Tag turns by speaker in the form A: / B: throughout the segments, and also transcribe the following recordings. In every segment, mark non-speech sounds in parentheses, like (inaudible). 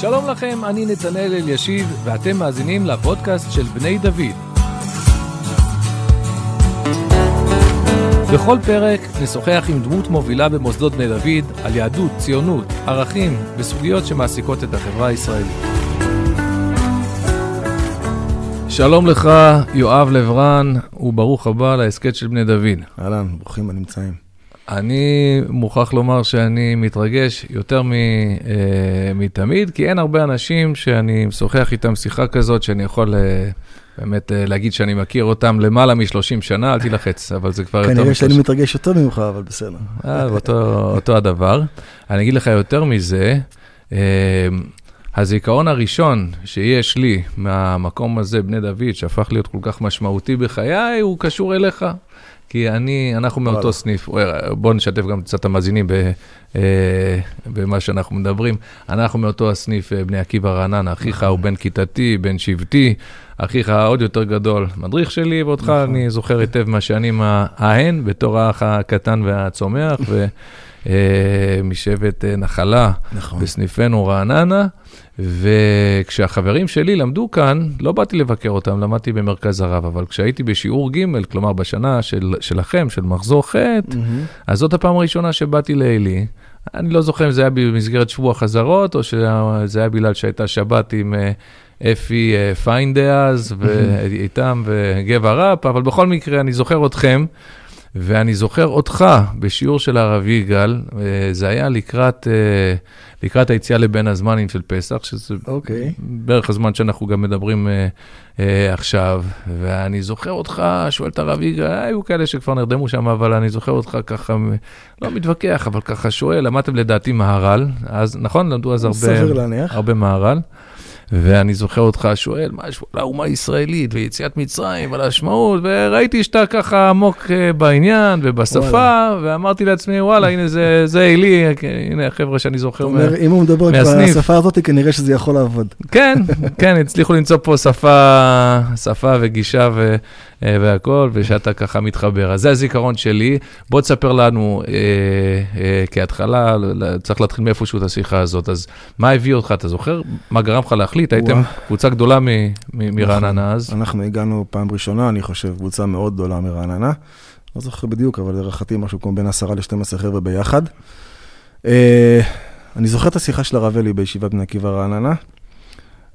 A: שלום לכם, אני נתנאל אלישיב, ואתם מאזינים לפודקאסט של בני דוד. בכל פרק נשוחח עם דמות מובילה במוסדות בני דוד על יהדות, ציונות, ערכים וסוגיות שמעסיקות את החברה הישראלית. שלום לך, יואב לברן, וברוך הבא להסכת של בני דוד.
B: אהלן, ברוכים הנמצאים.
A: אני מוכרח לומר שאני מתרגש יותר מ, אה, מתמיד, כי אין הרבה אנשים שאני משוחח איתם שיחה כזאת, שאני יכול אה, באמת אה, להגיד שאני מכיר אותם למעלה מ-30 שנה, אל תילחץ, אבל זה כבר יותר...
B: כנראה שאני מתרגש יותר ממך, אבל בסדר.
A: אה, אותו, אותו הדבר. אני אגיד לך יותר מזה, אה, הזיכרון הראשון שיש לי מהמקום הזה, בני דוד, שהפך להיות כל כך משמעותי בחיי, הוא קשור אליך. כי אני, אנחנו מאותו. סניף, בואו נשתף גם קצת המאזינים אה, במה שאנחנו מדברים. אנחנו מאותו הסניף אה, בני עקיבא רעננה, אחיך הוא בן כיתתי, בן שבטי, אחיך עוד יותר גדול, מדריך שלי, ואותך נכון. אני זוכר היטב מהשנים ההן, בתור האח הקטן והצומח, ומשבט אה, נחלה נכון. בסניפנו רעננה. וכשהחברים שלי למדו כאן, לא באתי לבקר אותם, למדתי במרכז הרב, אבל כשהייתי בשיעור ג', כלומר בשנה של, שלכם, של מחזור ח', mm-hmm. אז זאת הפעם הראשונה שבאתי לעלי. אני לא זוכר אם זה היה במסגרת שבוע חזרות, או שזה היה בגלל שהייתה שבת עם אה, אפי אה, פיינדה אז, ואיתם וגבע ראפ, אבל בכל מקרה, אני זוכר אתכם. ואני זוכר אותך בשיעור של הרב יגאל, אה, זה היה לקראת, אה, לקראת היציאה לבין הזמנים של פסח, שזה okay.
B: אוקיי.
A: בערך הזמן שאנחנו גם מדברים uh, עכשיו, ואני זוכר אותך, שואל את הרב יגאל, היו כאלה שכבר נרדמו שם, אבל אני זוכר אותך ככה, לא מתווכח, אבל ככה שואל, למדתם לדעתי מהר"ל, אז נכון? למדו אז הרבה, הרבה מהר"ל. ואני זוכר אותך שואל, יש על האומה הישראלית ויציאת מצרים, על המשמעות, וראיתי שאתה ככה עמוק אה, בעניין ובשפה, וואלה. ואמרתי לעצמי, וואלה, הנה זה, זה עלי, הנה החבר'ה שאני זוכר
B: מהסניף. אומר, אם הוא מדבר בשפה הזאת, כנראה שזה יכול לעבוד.
A: כן, כן, הצליחו למצוא פה שפה, שפה וגישה ו... אה, והכל, ושאתה ככה מתחבר. אז זה הזיכרון שלי. בוא תספר לנו אה, אה, כהתחלה, צריך להתחיל מאיפשהו את השיחה הזאת. אז מה הביא אותך, אתה זוכר? מה גרם לך להחליט? הייתם קבוצה גדולה מרעננה נכון. אז.
B: אנחנו הגענו פעם ראשונה, אני חושב, קבוצה מאוד גדולה מרעננה. לא זוכר בדיוק, אבל להערכתי משהו כמו בין 10 ל-12 חבר'ה ביחד. אה, אני זוכר את השיחה של הרב אלי בישיבת בני עקיבא רעננה,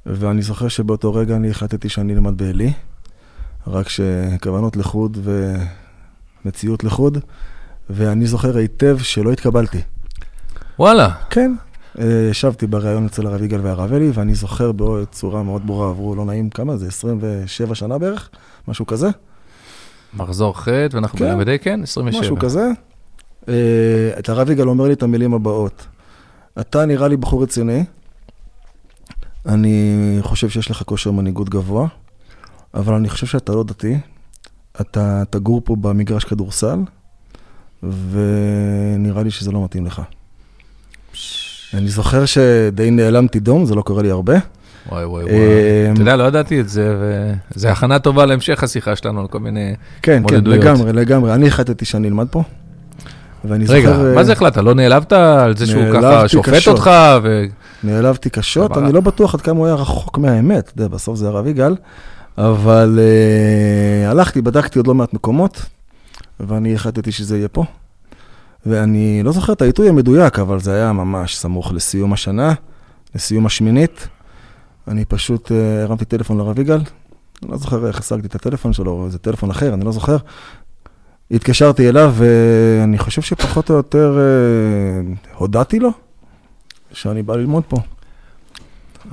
B: ואני זוכר שבאותו רגע אני החלטתי שאני אלמד בעלי. רק שכוונות לחוד ומציאות לחוד, ואני זוכר היטב שלא התקבלתי.
A: וואלה.
B: כן. אה, ישבתי בריאיון אצל הרב יגאל והרב אלי, ואני זוכר בצורה מאוד ברורה, עברו לא נעים כמה, זה 27 שנה בערך, משהו כזה.
A: מחזור ח' ואנחנו כן, בלמדי כן, 27.
B: משהו כזה. אה, את הרב יגאל אומר לי את המילים הבאות. אתה נראה לי בחור רציני, אני חושב שיש לך כושר מנהיגות גבוה, אבל אני חושב שאתה לא דתי, אתה תגור פה במגרש כדורסל, ונראה לי שזה לא מתאים לך. אני זוכר שדי נעלמתי דום, זה לא קורה לי הרבה.
A: וואי וואי וואי. אמ, אתה יודע, לא ידעתי את זה, וזה הכנה טובה להמשך השיחה שלנו, על כל מיני
B: כן, כן, לגמרי, לגמרי. אני החלטתי שאני אלמד פה.
A: ואני רגע, זוכר... רגע, מה זה החלטת? לא נעלבת על זה שהוא ככה שופט קשות. אותך? ו...
B: נעלבתי קשות, אני לא בטוח עד כמה הוא היה רחוק מהאמת. אתה יודע, בסוף זה הרב יגאל. אבל uh, הלכתי, בדקתי עוד לא מעט מקומות, ואני החלטתי שזה יהיה פה. ואני לא זוכר את העיתוי המדויק, אבל זה היה ממש סמוך לסיום השנה, לסיום השמינית. אני פשוט uh, הרמתי טלפון לרב יגאל, אני לא זוכר איך השגתי את הטלפון שלו, או איזה טלפון אחר, אני לא זוכר. התקשרתי אליו, ואני חושב שפחות או יותר uh, הודעתי לו שאני בא ללמוד פה.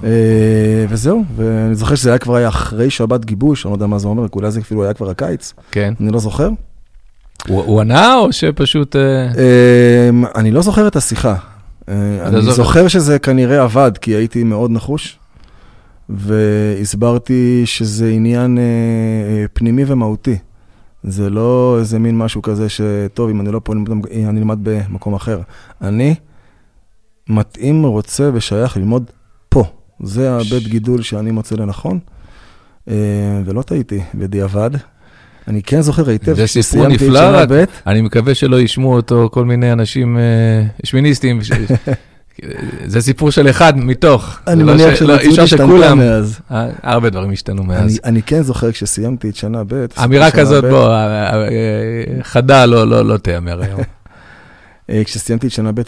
B: אה, וזהו, ואני זוכר שזה היה כבר היה אחרי שבת גיבוש, אני לא יודע מה זה אומר, אולי זה אפילו היה כבר הקיץ.
A: כן.
B: אני לא זוכר.
A: הוא ענה או שפשוט... אה,
B: אמ, אני לא זוכר את השיחה. אה, אני זוכר שזה כנראה עבד, כי הייתי מאוד נחוש, והסברתי שזה עניין פנימי ומהותי. זה לא איזה מין משהו כזה שטוב, אם אני לא פה, אני אלמד במקום אחר. אני מתאים, רוצה ושייך ללמוד זה הבית גידול שאני מוצא לנכון, אה, ולא טעיתי, בדיעבד. אני כן זוכר היטב
A: זה סיפור נפלא, רק אני מקווה שלא ישמעו אותו כל מיני אנשים אה, שמיניסטים. (laughs) זה סיפור של אחד מתוך.
B: אני לא מניח שהמציאות השתנתה מאז.
A: הרבה דברים השתנו מאז.
B: אני כן זוכר כשסיימתי את שנה ב',
A: אמירה כזאת, בוא, חדה לא תיאמר היום. (laughs)
B: כשסיימתי את שנה ב',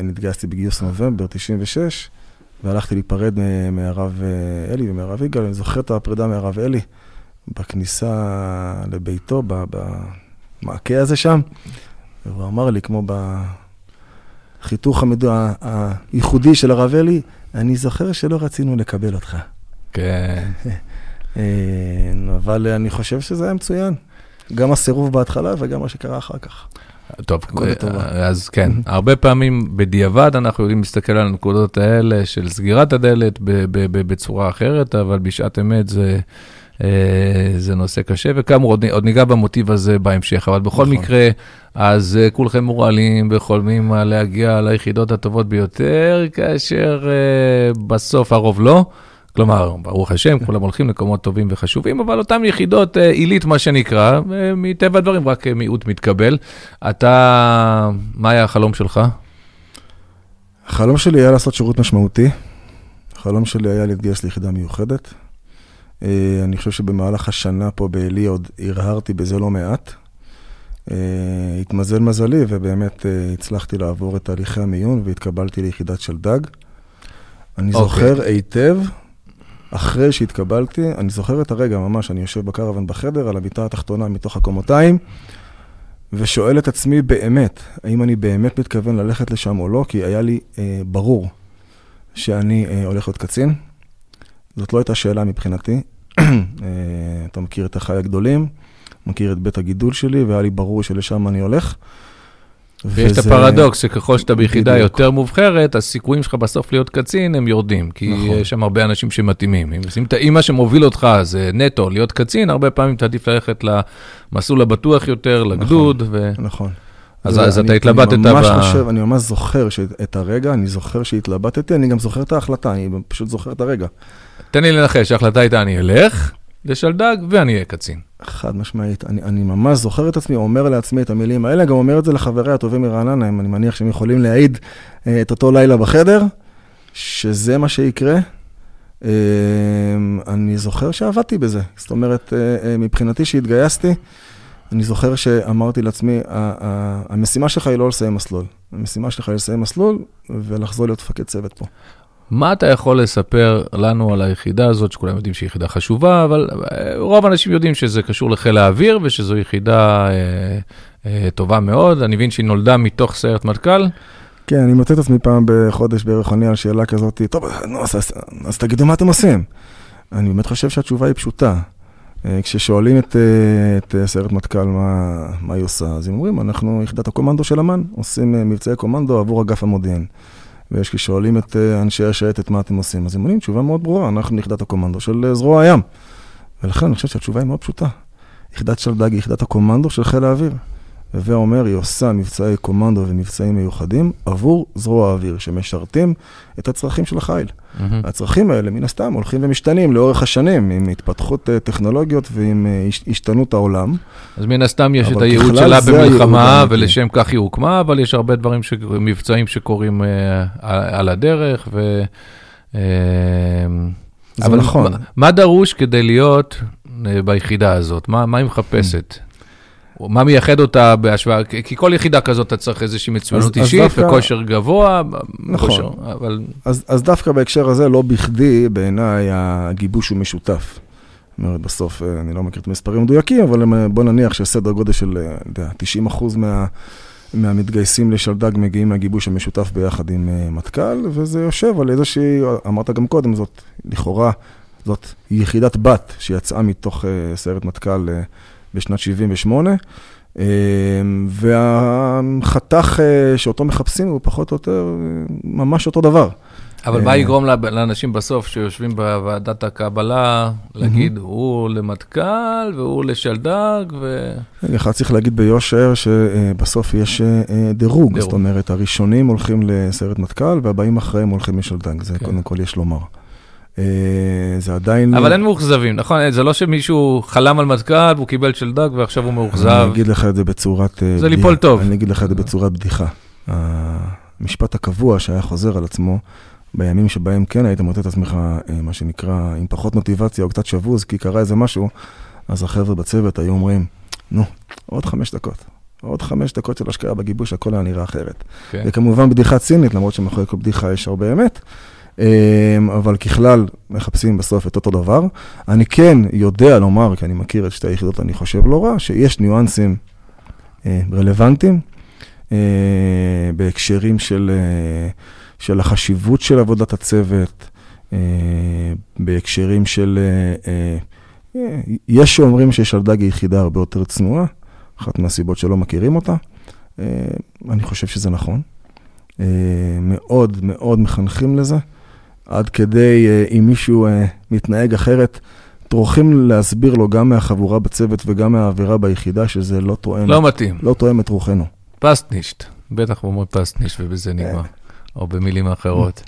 B: אני התגייסתי בגיוס נובמבר 96, והלכתי להיפרד מהרב אלי ומהרב יגאל, אני זוכר את הפרידה מהרב אלי בכניסה לביתו, במעקה הזה שם, והוא אמר לי, כמו בחיתוך הייחודי של הרב אלי, אני זוכר שלא רצינו לקבל אותך.
A: כן. (laughs)
B: אבל אני חושב שזה היה מצוין. גם הסירוב בהתחלה וגם מה שקרה אחר כך.
A: טוב, אז כן, (laughs) הרבה פעמים בדיעבד אנחנו יודעים להסתכל על הנקודות האלה של סגירת הדלת בצורה אחרת, אבל בשעת אמת זה... זה נושא קשה, וכאמור, עוד, עוד ניגע במוטיב הזה בהמשך, אבל בכל נכון. מקרה, אז כולכם מורעלים וחולמים להגיע ליחידות הטובות ביותר, כאשר uh, בסוף הרוב לא. כלומר, ברוך השם, כולם הולכים למקומות טובים וחשובים, אבל אותן יחידות עילית, מה שנקרא, מטבע הדברים, רק מיעוט מתקבל. אתה, מה היה החלום שלך?
B: החלום שלי היה לעשות שירות משמעותי. החלום שלי היה להתגייס ליחידה מיוחדת. אני חושב שבמהלך השנה פה בעלי עוד הרהרתי בזה לא מעט. התמזל מזלי, ובאמת הצלחתי לעבור את תהליכי המיון והתקבלתי ליחידת שלדג. אני okay. זוכר היטב אחרי שהתקבלתי, אני זוכר את הרגע ממש, אני יושב בקרוון בחדר, על הביטה התחתונה מתוך הקומותיים, ושואל את עצמי באמת, האם אני באמת מתכוון ללכת לשם או לא, כי היה לי אה, ברור שאני אה, הולך להיות קצין. זאת לא הייתה שאלה מבחינתי. (clears throat) אה, אתה מכיר את החי הגדולים, מכיר את בית הגידול שלי, והיה לי ברור שלשם אני הולך.
A: ויש את הפרדוקס שככל שאתה ביחידה בדיוק. יותר מובחרת, הסיכויים שלך בסוף להיות קצין הם יורדים, כי נכון. יש שם הרבה אנשים שמתאימים. אם, אם מה שמוביל אותך זה נטו להיות קצין, הרבה פעמים אתה עדיף ללכת למסלול הבטוח יותר, לגדוד.
B: נכון, ו... נכון.
A: אז, אז אתה התלבטת
B: ב... אני ממש ב... חושב, אני ממש זוכר את הרגע, אני זוכר שהתלבטתי, אני גם זוכר את ההחלטה, אני פשוט זוכר את הרגע.
A: תן לי לנחש, ההחלטה הייתה אני אלך לשלדג ואני אהיה קצין.
B: חד משמעית. אני, אני ממש זוכר את עצמי, אומר לעצמי את המילים האלה, גם אומר את זה לחבריי הטובים מרעננה, אני מניח שהם יכולים להעיד אה, את אותו לילה בחדר, שזה מה שיקרה. אה, אני זוכר שעבדתי בזה. זאת אומרת, אה, מבחינתי שהתגייסתי, אני זוכר שאמרתי לעצמי, המשימה שלך היא לא לסיים מסלול. המשימה שלך היא לסיים מסלול ולחזור להיות מפקד צוות פה.
A: מה אתה יכול לספר לנו על היחידה הזאת, שכולם יודעים שהיא יחידה חשובה, אבל אה, רוב האנשים יודעים שזה קשור לחיל האוויר ושזו יחידה אה, אה, טובה מאוד. אני מבין שהיא נולדה מתוך סיירת מטכ"ל.
B: כן, אני מוצא את עצמי פעם בחודש בערך עוני על שאלה כזאת, טוב, נו, אז, אז, אז תגידו מה אתם עושים. אני באמת חושב שהתשובה היא פשוטה. אה, כששואלים את, אה, את סיירת מטכ"ל מה, מה היא עושה, אז הם אומרים, אנחנו יחידת הקומנדו של אמ"ן, עושים מבצעי קומנדו עבור אגף המודיעין. ויש כששואלים את אה, אנשי השייטת מה אתם עושים, אז הם עונים תשובה מאוד ברורה, אנחנו יחידת הקומנדו של אה, זרוע הים. ולכן אני חושב שהתשובה היא מאוד פשוטה. יחידת שלדג היא יחידת הקומנדו של חיל האוויר. הווה אומר, היא עושה מבצעי קומנדו ומבצעים מיוחדים עבור זרוע האוויר, שמשרתים את הצרכים של החיל. Mm-hmm. הצרכים האלה, מן הסתם, הולכים ומשתנים לאורך השנים, עם התפתחות אה, טכנולוגיות ועם אה, השתנות העולם.
A: אז מן הסתם יש את הייעוד שלה במלחמה, ולשם כך היא הוקמה, אבל יש הרבה דברים, ש... מבצעים שקורים uh, על הדרך, ו... Uh,
B: זה אבל נכון.
A: מה, מה דרוש כדי להיות ביחידה הזאת? מה, מה היא מחפשת? מה מייחד אותה בהשוואה, כי כל יחידה כזאת אתה צריך איזושהי מצוינות אישית דווקא, וכושר גבוה.
B: נכון, כושר, אבל... אז, אז דווקא בהקשר הזה, לא בכדי, בעיניי הגיבוש הוא משותף. אומרת, בסוף, אה, אני לא מכיר את המספרים המדויקים, אבל בוא נניח שסדר גודל של, אני אה, יודע, 90 אחוז מה... מהמתגייסים לשלדג מגיעים מהגיבוש המשותף ביחד עם מטכ"ל, וזה יושב על איזושהי, אמרת גם קודם, זאת לכאורה, זאת יחידת בת שיצאה מתוך סיירת מטכ"ל בשנת 78, אמ, והחתך אה, שאותו מחפשים הוא פחות או יותר ממש אותו דבר.
A: אבל מה אה, יגרום לאנשים בסוף שיושבים בוועדת הקבלה להגיד, הוא למטכ"ל והוא לשלדג ו...
B: אחד צריך להגיד ביושר שבסוף יש אה, דירוג, זאת אומרת, הראשונים הולכים לסיירת מטכ"ל והבאים אחריהם הולכים לשלדג, זה כן. קודם כל יש לומר. אה, זה עדיין...
A: אבל אין מאוכזבים, נכון? זה לא שמישהו חלם על מטכ"ל והוא קיבל שלדג ועכשיו הוא מאוכזב.
B: אני אגיד לך את זה בצורת...
A: זה ליפול טוב.
B: אני אגיד לך את זה בצורת בדיחה. המשפט הקבוע שהיה חוזר על עצמו, בימים שבהם כן היית מוצא את עצמך, אה, מה שנקרא, עם פחות מוטיבציה או קצת שבוז, כי קרה איזה משהו, אז החבר'ה בצוות היו אומרים, נו, עוד חמש דקות. עוד חמש דקות של השקעה בגיבוש, הכל היה נראה אחרת. כן. וכמובן בדיחה צינית, למרות שמאחורי כל בדיחה יש הרבה אמת, אמ, אבל ככלל מחפשים בסוף את אותו דבר. אני כן יודע לומר, כי אני מכיר את שתי היחידות, אני חושב לא רע, שיש ניואנסים אה, רלוונטיים אה, בהקשרים של, אה, של החשיבות של עבודת הצוות, בהקשרים של... יש שאומרים שיש על דג יחידה הרבה יותר צנועה, אחת מהסיבות שלא מכירים אותה. אני חושב שזה נכון. מאוד מאוד מחנכים לזה. עד כדי, אה, אם מישהו אה, מתנהג אחרת, טורחים להסביר לו גם מהחבורה בצוות וגם מהאווירה ביחידה שזה לא תואם.
A: לא מתאים.
B: לא תואם את רוחנו.
A: פסטנישט, בטח הוא אומר פסטנישט ובזה נגמר, או במילים אחרות.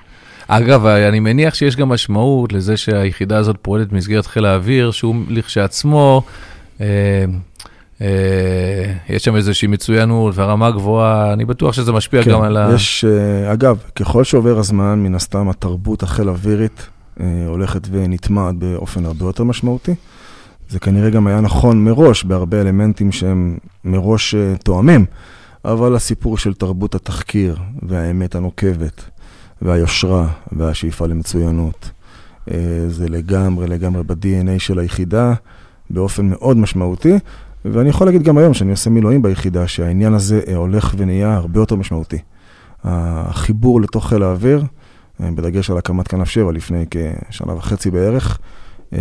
A: אגב, אני מניח שיש גם משמעות לזה שהיחידה הזאת פועלת במסגרת חיל האוויר, שהוא לכשעצמו אה, אה, יש שם איזושהי מצוינות והרמה גבוהה, אני בטוח שזה משפיע כן, גם על ה...
B: יש, אה, אגב, ככל שעובר הזמן, מן הסתם התרבות החיל אווירית אה, הולכת ונטמעת באופן הרבה יותר משמעותי. זה כנראה גם היה נכון מראש, בהרבה אלמנטים שהם מראש תואמים, אבל הסיפור של תרבות התחקיר והאמת הנוקבת והיושרה והשאיפה למצוינות, זה לגמרי לגמרי ב-DNA של היחידה באופן מאוד משמעותי. ואני יכול להגיד גם היום, שאני עושה מילואים ביחידה, שהעניין הזה אה, הולך ונהיה הרבה יותר משמעותי. החיבור לתוך חיל האוויר, אה, בדגש על הקמת כנף 7 לפני כשנה וחצי בערך, אה,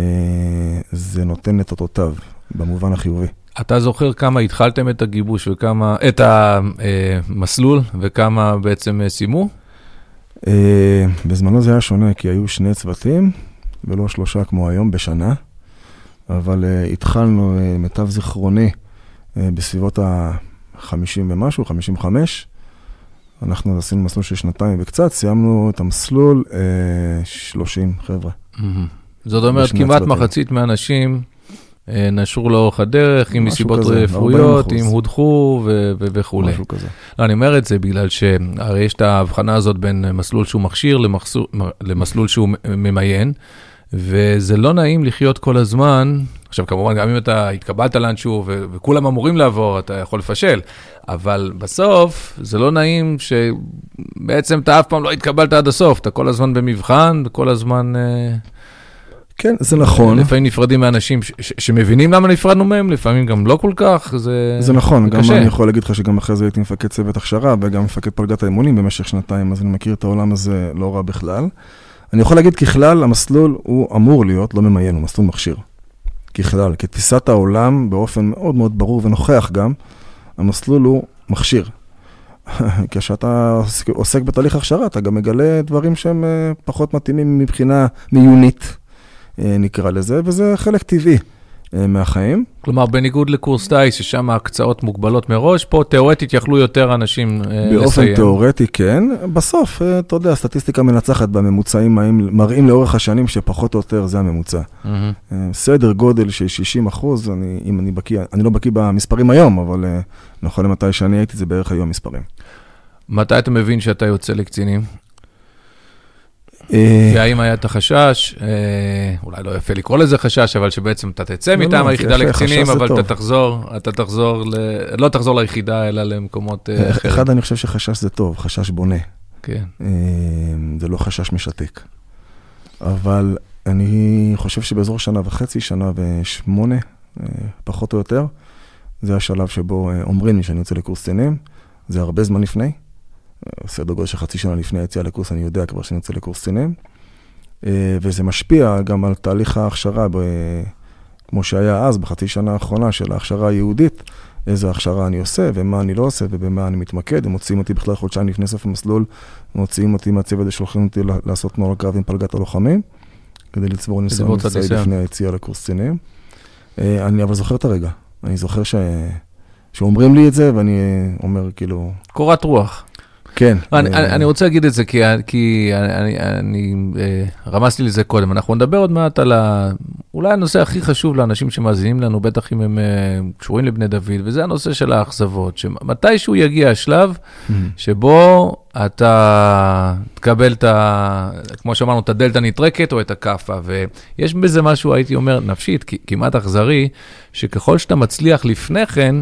B: זה נותן את אותותיו, במובן החיובי.
A: אתה זוכר כמה התחלתם את הגיבוש וכמה, את המסלול וכמה בעצם סיימו?
B: בזמנו זה היה שונה, כי היו שני צוותים ולא שלושה כמו היום בשנה. אבל uh, התחלנו, uh, מיטב זיכרוני, uh, בסביבות ה-50 ומשהו, 55. אנחנו עשינו מסלול של שנתיים וקצת, סיימנו את המסלול uh, 30 חבר'ה. Mm-hmm.
A: זאת אומרת, כמעט מחצית מהאנשים נשרו לאורך הדרך, אם מסיבות רפואיות, אם הודחו וכולי. משהו כזה. לא, אני אומר את זה בגלל שהרי יש את ההבחנה הזאת בין מסלול שהוא מכשיר למסלול שהוא ממיין. וזה לא נעים לחיות כל הזמן. עכשיו, כמובן, גם אם אתה התקבלת לאנשהו וכולם אמורים לעבור, אתה יכול לפשל, אבל בסוף זה לא נעים שבעצם אתה אף פעם לא התקבלת עד הסוף, אתה כל הזמן במבחן, וכל הזמן... אה,
B: כן, זה נכון.
A: לפעמים נפרדים מאנשים ש- ש- שמבינים למה נפרדנו מהם, לפעמים גם לא כל כך, זה
B: זה נכון, זה גם קשה. אני יכול להגיד לך שגם אחרי זה הייתי מפקד צוות הכשרה וגם מפקד פלגת האימונים במשך שנתיים, אז אני מכיר את העולם הזה לא רע בכלל. אני יכול להגיד ככלל, המסלול הוא אמור להיות לא ממיין, הוא מסלול מכשיר. ככלל, כתפיסת העולם, באופן מאוד מאוד ברור ונוכח גם, המסלול הוא מכשיר. (laughs) כשאתה עוסק בתהליך הכשרה, אתה גם מגלה דברים שהם אה, פחות מתאימים מבחינה מיונית, אה, נקרא לזה, וזה חלק טבעי. אה, מהחיים.
A: כלומר, בניגוד לקורס טיס, ששם ההקצאות מוגבלות מראש, פה תיאורטית יכלו יותר אנשים
B: באופן לסיים. באופן תיאורטי, כן. בסוף, אה, אתה יודע, הסטטיסטיקה מנצחת בממוצעים, מראים לאורך השנים שפחות או יותר זה הממוצע. Mm-hmm. סדר גודל של 60 אחוז, אני, אם אני בקיא, אני לא בקיא במספרים היום, אבל נכון למתי שאני הייתי, זה בערך היו המספרים.
A: מתי אתה מבין שאתה יוצא לקצינים? אה, והאם היה את החשש, אה, אולי לא יפה לקרוא לזה חשש, אבל שבעצם אתה תצא לא, מטעם לא, היחידה לקצינים, אבל אתה תחזור, אתה תחזור, לא תחזור ליחידה, אלא למקומות
B: אה, אחרים. אחד, אני חושב שחשש זה טוב, חשש בונה.
A: כן.
B: זה לא חשש משתק. אבל אני חושב שבאזור שנה וחצי, שנה ושמונה, פחות או יותר, זה השלב שבו אומרים לי שאני יוצא לקורס קצינים, זה הרבה זמן לפני. סדר גודל של חצי שנה לפני היציאה לקורס, אני יודע כבר שאני יוצא לקורס קצינים. אה, וזה משפיע גם על תהליך ההכשרה, ב... כמו שהיה אז, בחצי שנה האחרונה של ההכשרה היהודית, איזה הכשרה אני עושה ומה אני לא עושה ובמה אני מתמקד. הם מוציאים אותי בכלל חודשיים לפני סוף המסלול, מוציאים אותי מהצוות ושולחים אותי לעשות נורא קרב עם פלגת הלוחמים, כדי לצבור ניסיון מבצעי לפני היציאה לקורס קצינים. אה, אני אבל זוכר את הרגע. אני זוכר ש... שאומרים לי את זה, ואני אומר כאילו...
A: קורת רוח.
B: כן.
A: אני, אני, אני רוצה להגיד את זה, כי, כי אני, אני רמזתי לזה קודם. אנחנו נדבר עוד מעט על ה, אולי הנושא הכי חשוב לאנשים שמאזינים לנו, בטח אם הם קשורים לבני דוד, וזה הנושא של האכזבות, שמתישהו יגיע השלב mm-hmm. שבו אתה תקבל את ה... כמו שאמרנו, את הדלתא נטרקת או את הכאפה. ויש בזה משהו, הייתי אומר, נפשית, כמעט אכזרי, שככל שאתה מצליח לפני כן,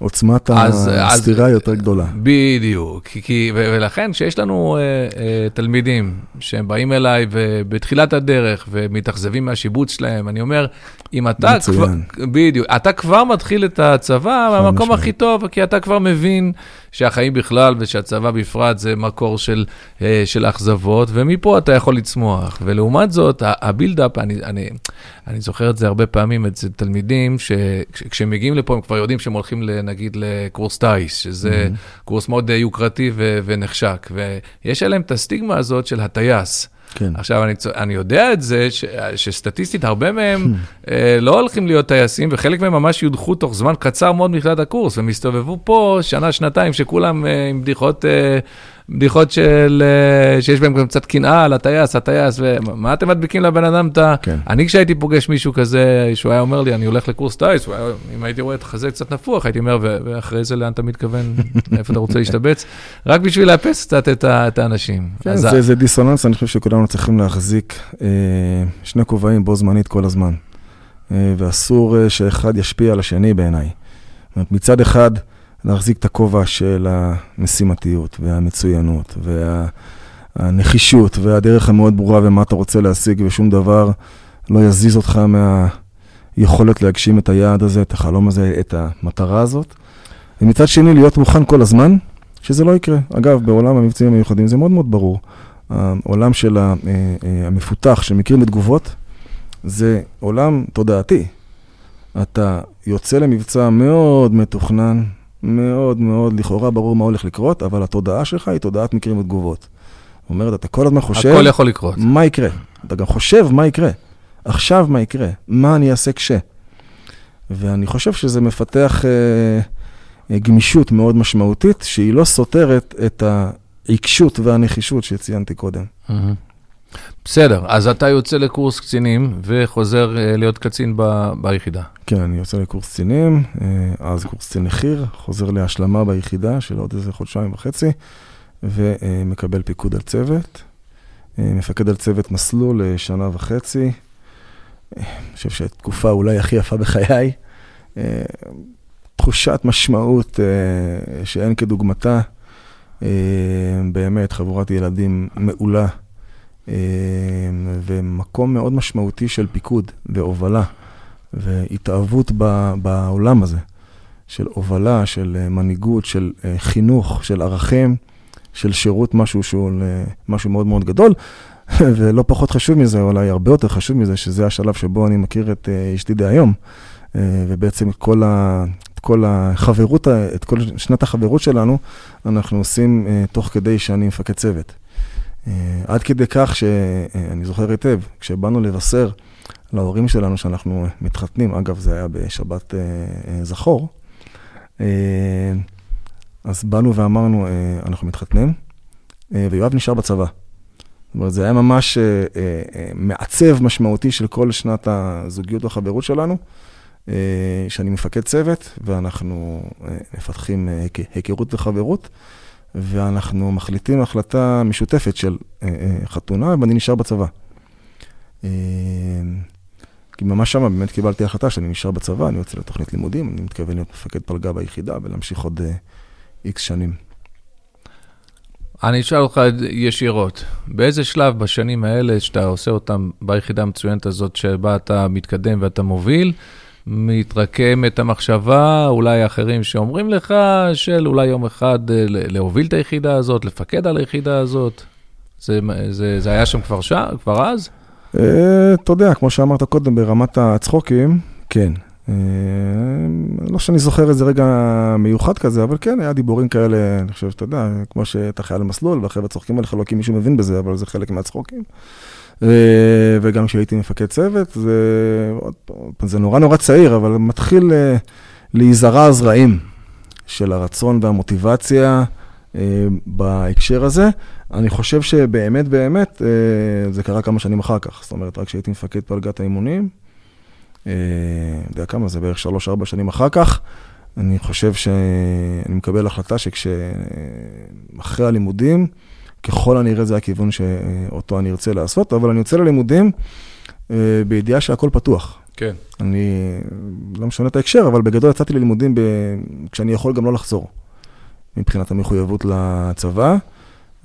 B: עוצמת הסתירה היא יותר גדולה.
A: בדיוק, כי, ולכן כשיש לנו uh, uh, תלמידים שהם באים אליי בתחילת הדרך ומתאכזבים מהשיבוץ שלהם, אני אומר, אם אתה כבר, בדיוק, אתה כבר מתחיל את הצבא מהמקום הכי טוב, כי אתה כבר מבין שהחיים בכלל ושהצבא בפרט זה מקור של, אה, של אכזבות, ומפה אתה יכול לצמוח. ולעומת זאת, הבילדאפ, אני, אני, אני זוכר את זה הרבה פעמים אצל תלמידים, שכשהם מגיעים לפה הם כבר יודעים שהם הולכים נגיד לקורס טיס, שזה mm-hmm. קורס מאוד יוקרתי ו, ונחשק, ויש עליהם את הסטיגמה הזאת של הטייס. כן. עכשיו, אני, אני יודע את זה, ש, שסטטיסטית הרבה מהם אה, לא הולכים להיות טייסים, וחלק מהם ממש יודחו תוך זמן קצר מאוד מתחילת הקורס, והם הסתובבו פה שנה, שנתיים, שכולם אה, עם בדיחות... אה, בדיחות של, אה, שיש בהן גם קצת קנאה על הטייס, הטייס, ומה אתם מדביקים לבן אדם את ה... כן. אני כשהייתי פוגש מישהו כזה, שהוא היה אומר לי, אני הולך לקורס טייס, היה, אם הייתי רואה את החזה קצת נפוח, הייתי אומר, ואחרי זה לאן אתה מתכוון, (laughs) איפה אתה רוצה להשתבץ? רק בשביל לאפס קצת את, את האנשים.
B: כן, זה, ה... זה דיסוננס, אני חושב שכולנו צריכים להחזיק אה, שני כובעים בו זמנית כל הזמן. אה, ואסור אה, שאחד ישפיע על השני בעיניי. מצד אחד, להחזיק את הכובע של המשימתיות והמצוינות והנחישות והדרך המאוד ברורה ומה אתה רוצה להשיג ושום דבר לא יזיז אותך מהיכולת להגשים את היעד הזה, את החלום הזה, את המטרה הזאת. ומצד שני, להיות מוכן כל הזמן, שזה לא יקרה. אגב, בעולם המבצעים המיוחדים זה מאוד מאוד ברור. העולם של אה, אה, המפותח שמכיר מתגובות, זה עולם תודעתי. אתה יוצא למבצע מאוד מתוכנן, מאוד מאוד לכאורה ברור מה הולך לקרות, אבל התודעה שלך היא תודעת מקרים ותגובות. זאת אומרת, אתה כל הזמן חושב...
A: הכל יכול לקרות.
B: מה יקרה? אתה גם חושב מה יקרה. עכשיו מה יקרה? מה אני אעשה כש? ואני חושב שזה מפתח אה, גמישות מאוד משמעותית, שהיא לא סותרת את העיקשות והנחישות שציינתי קודם. Mm-hmm.
A: בסדר, אז אתה יוצא לקורס קצינים וחוזר uh, להיות קצין ב, ביחידה.
B: כן, אני יוצא לקורס קצינים, uh, אז קורס קצין נחיר, חוזר להשלמה ביחידה של עוד איזה חודשיים וחצי, ומקבל פיקוד על צוות. Uh, מפקד על צוות מסלול לשנה וחצי. אני חושב שתקופה אולי הכי יפה בחיי. תחושת משמעות שאין כדוגמתה. באמת, חבורת ילדים מעולה. אה, ומקום מאוד משמעותי של פיקוד והובלה והתאהבות בעולם הזה, של הובלה, של אה, מנהיגות, של אה, חינוך, של ערכים, של שירות, משהו שהוא משהו מאוד מאוד גדול. (laughs) ולא פחות חשוב מזה, אולי הרבה יותר חשוב מזה, שזה השלב שבו אני מכיר את אשתי דהיום, ובעצם את כל, ה, את כל החברות, את כל שנת החברות שלנו, אנחנו עושים תוך כדי שאני מפקד צוות. אה, עד כדי כך שאני זוכר היטב, כשבאנו לבשר להורים שלנו שאנחנו מתחתנים, אגב, זה היה בשבת אה, אה, זכור, אז באנו ואמרנו, אנחנו מתחתנים, ויואב נשאר בצבא. זאת אומרת, זה היה ממש מעצב משמעותי של כל שנת הזוגיות והחברות שלנו, שאני מפקד צוות, ואנחנו מפתחים היכרות וחברות. ואנחנו מחליטים החלטה משותפת של אה, אה, חתונה, ואני נשאר בצבא. אה, כי ממש שמה באמת קיבלתי החלטה שאני נשאר בצבא, אני יוצא לתוכנית לימודים, אני מתכוון להיות מפקד פלגה ביחידה ולהמשיך עוד איקס שנים.
A: אני אשאל אותך ישירות, באיזה שלב בשנים האלה שאתה עושה אותם ביחידה המצוינת הזאת, שבה אתה מתקדם ואתה מוביל, מתרקמת המחשבה, אולי אחרים שאומרים לך, של אולי יום אחד אה, להוביל את היחידה הזאת, לפקד על היחידה הזאת? זה, זה, זה היה שם כבר, ש... כבר אז?
B: אה, אתה יודע, כמו שאמרת קודם, ברמת הצחוקים, כן. אה, לא שאני זוכר איזה רגע מיוחד כזה, אבל כן, היה דיבורים כאלה, אני חושב, אתה יודע, כמו שאתה חייל מסלול, והחבר'ה צוחקים עליך, לא כי מישהו מבין בזה, אבל זה חלק מהצחוקים. וגם כשהייתי מפקד צוות, זה, זה נורא נורא צעיר, אבל מתחיל אה, להיזרע הזרעים של הרצון והמוטיבציה בהקשר הזה. אני חושב שבאמת, באמת, זה קרה כמה שנים אחר כך. זאת אומרת, רק כשהייתי מפקד פלגת האימונים, יודע כמה, זה בערך 3-4 שנים אחר כך. אני חושב שאני מקבל החלטה שכשאחרי הלימודים, ככל הנראה זה הכיוון שאותו אני ארצה לעשות, אבל אני יוצא ללימודים אה, בידיעה שהכל פתוח.
A: כן.
B: אני לא משנה את ההקשר, אבל בגדול יצאתי ללימודים ב... כשאני יכול גם לא לחזור, מבחינת המחויבות לצבא.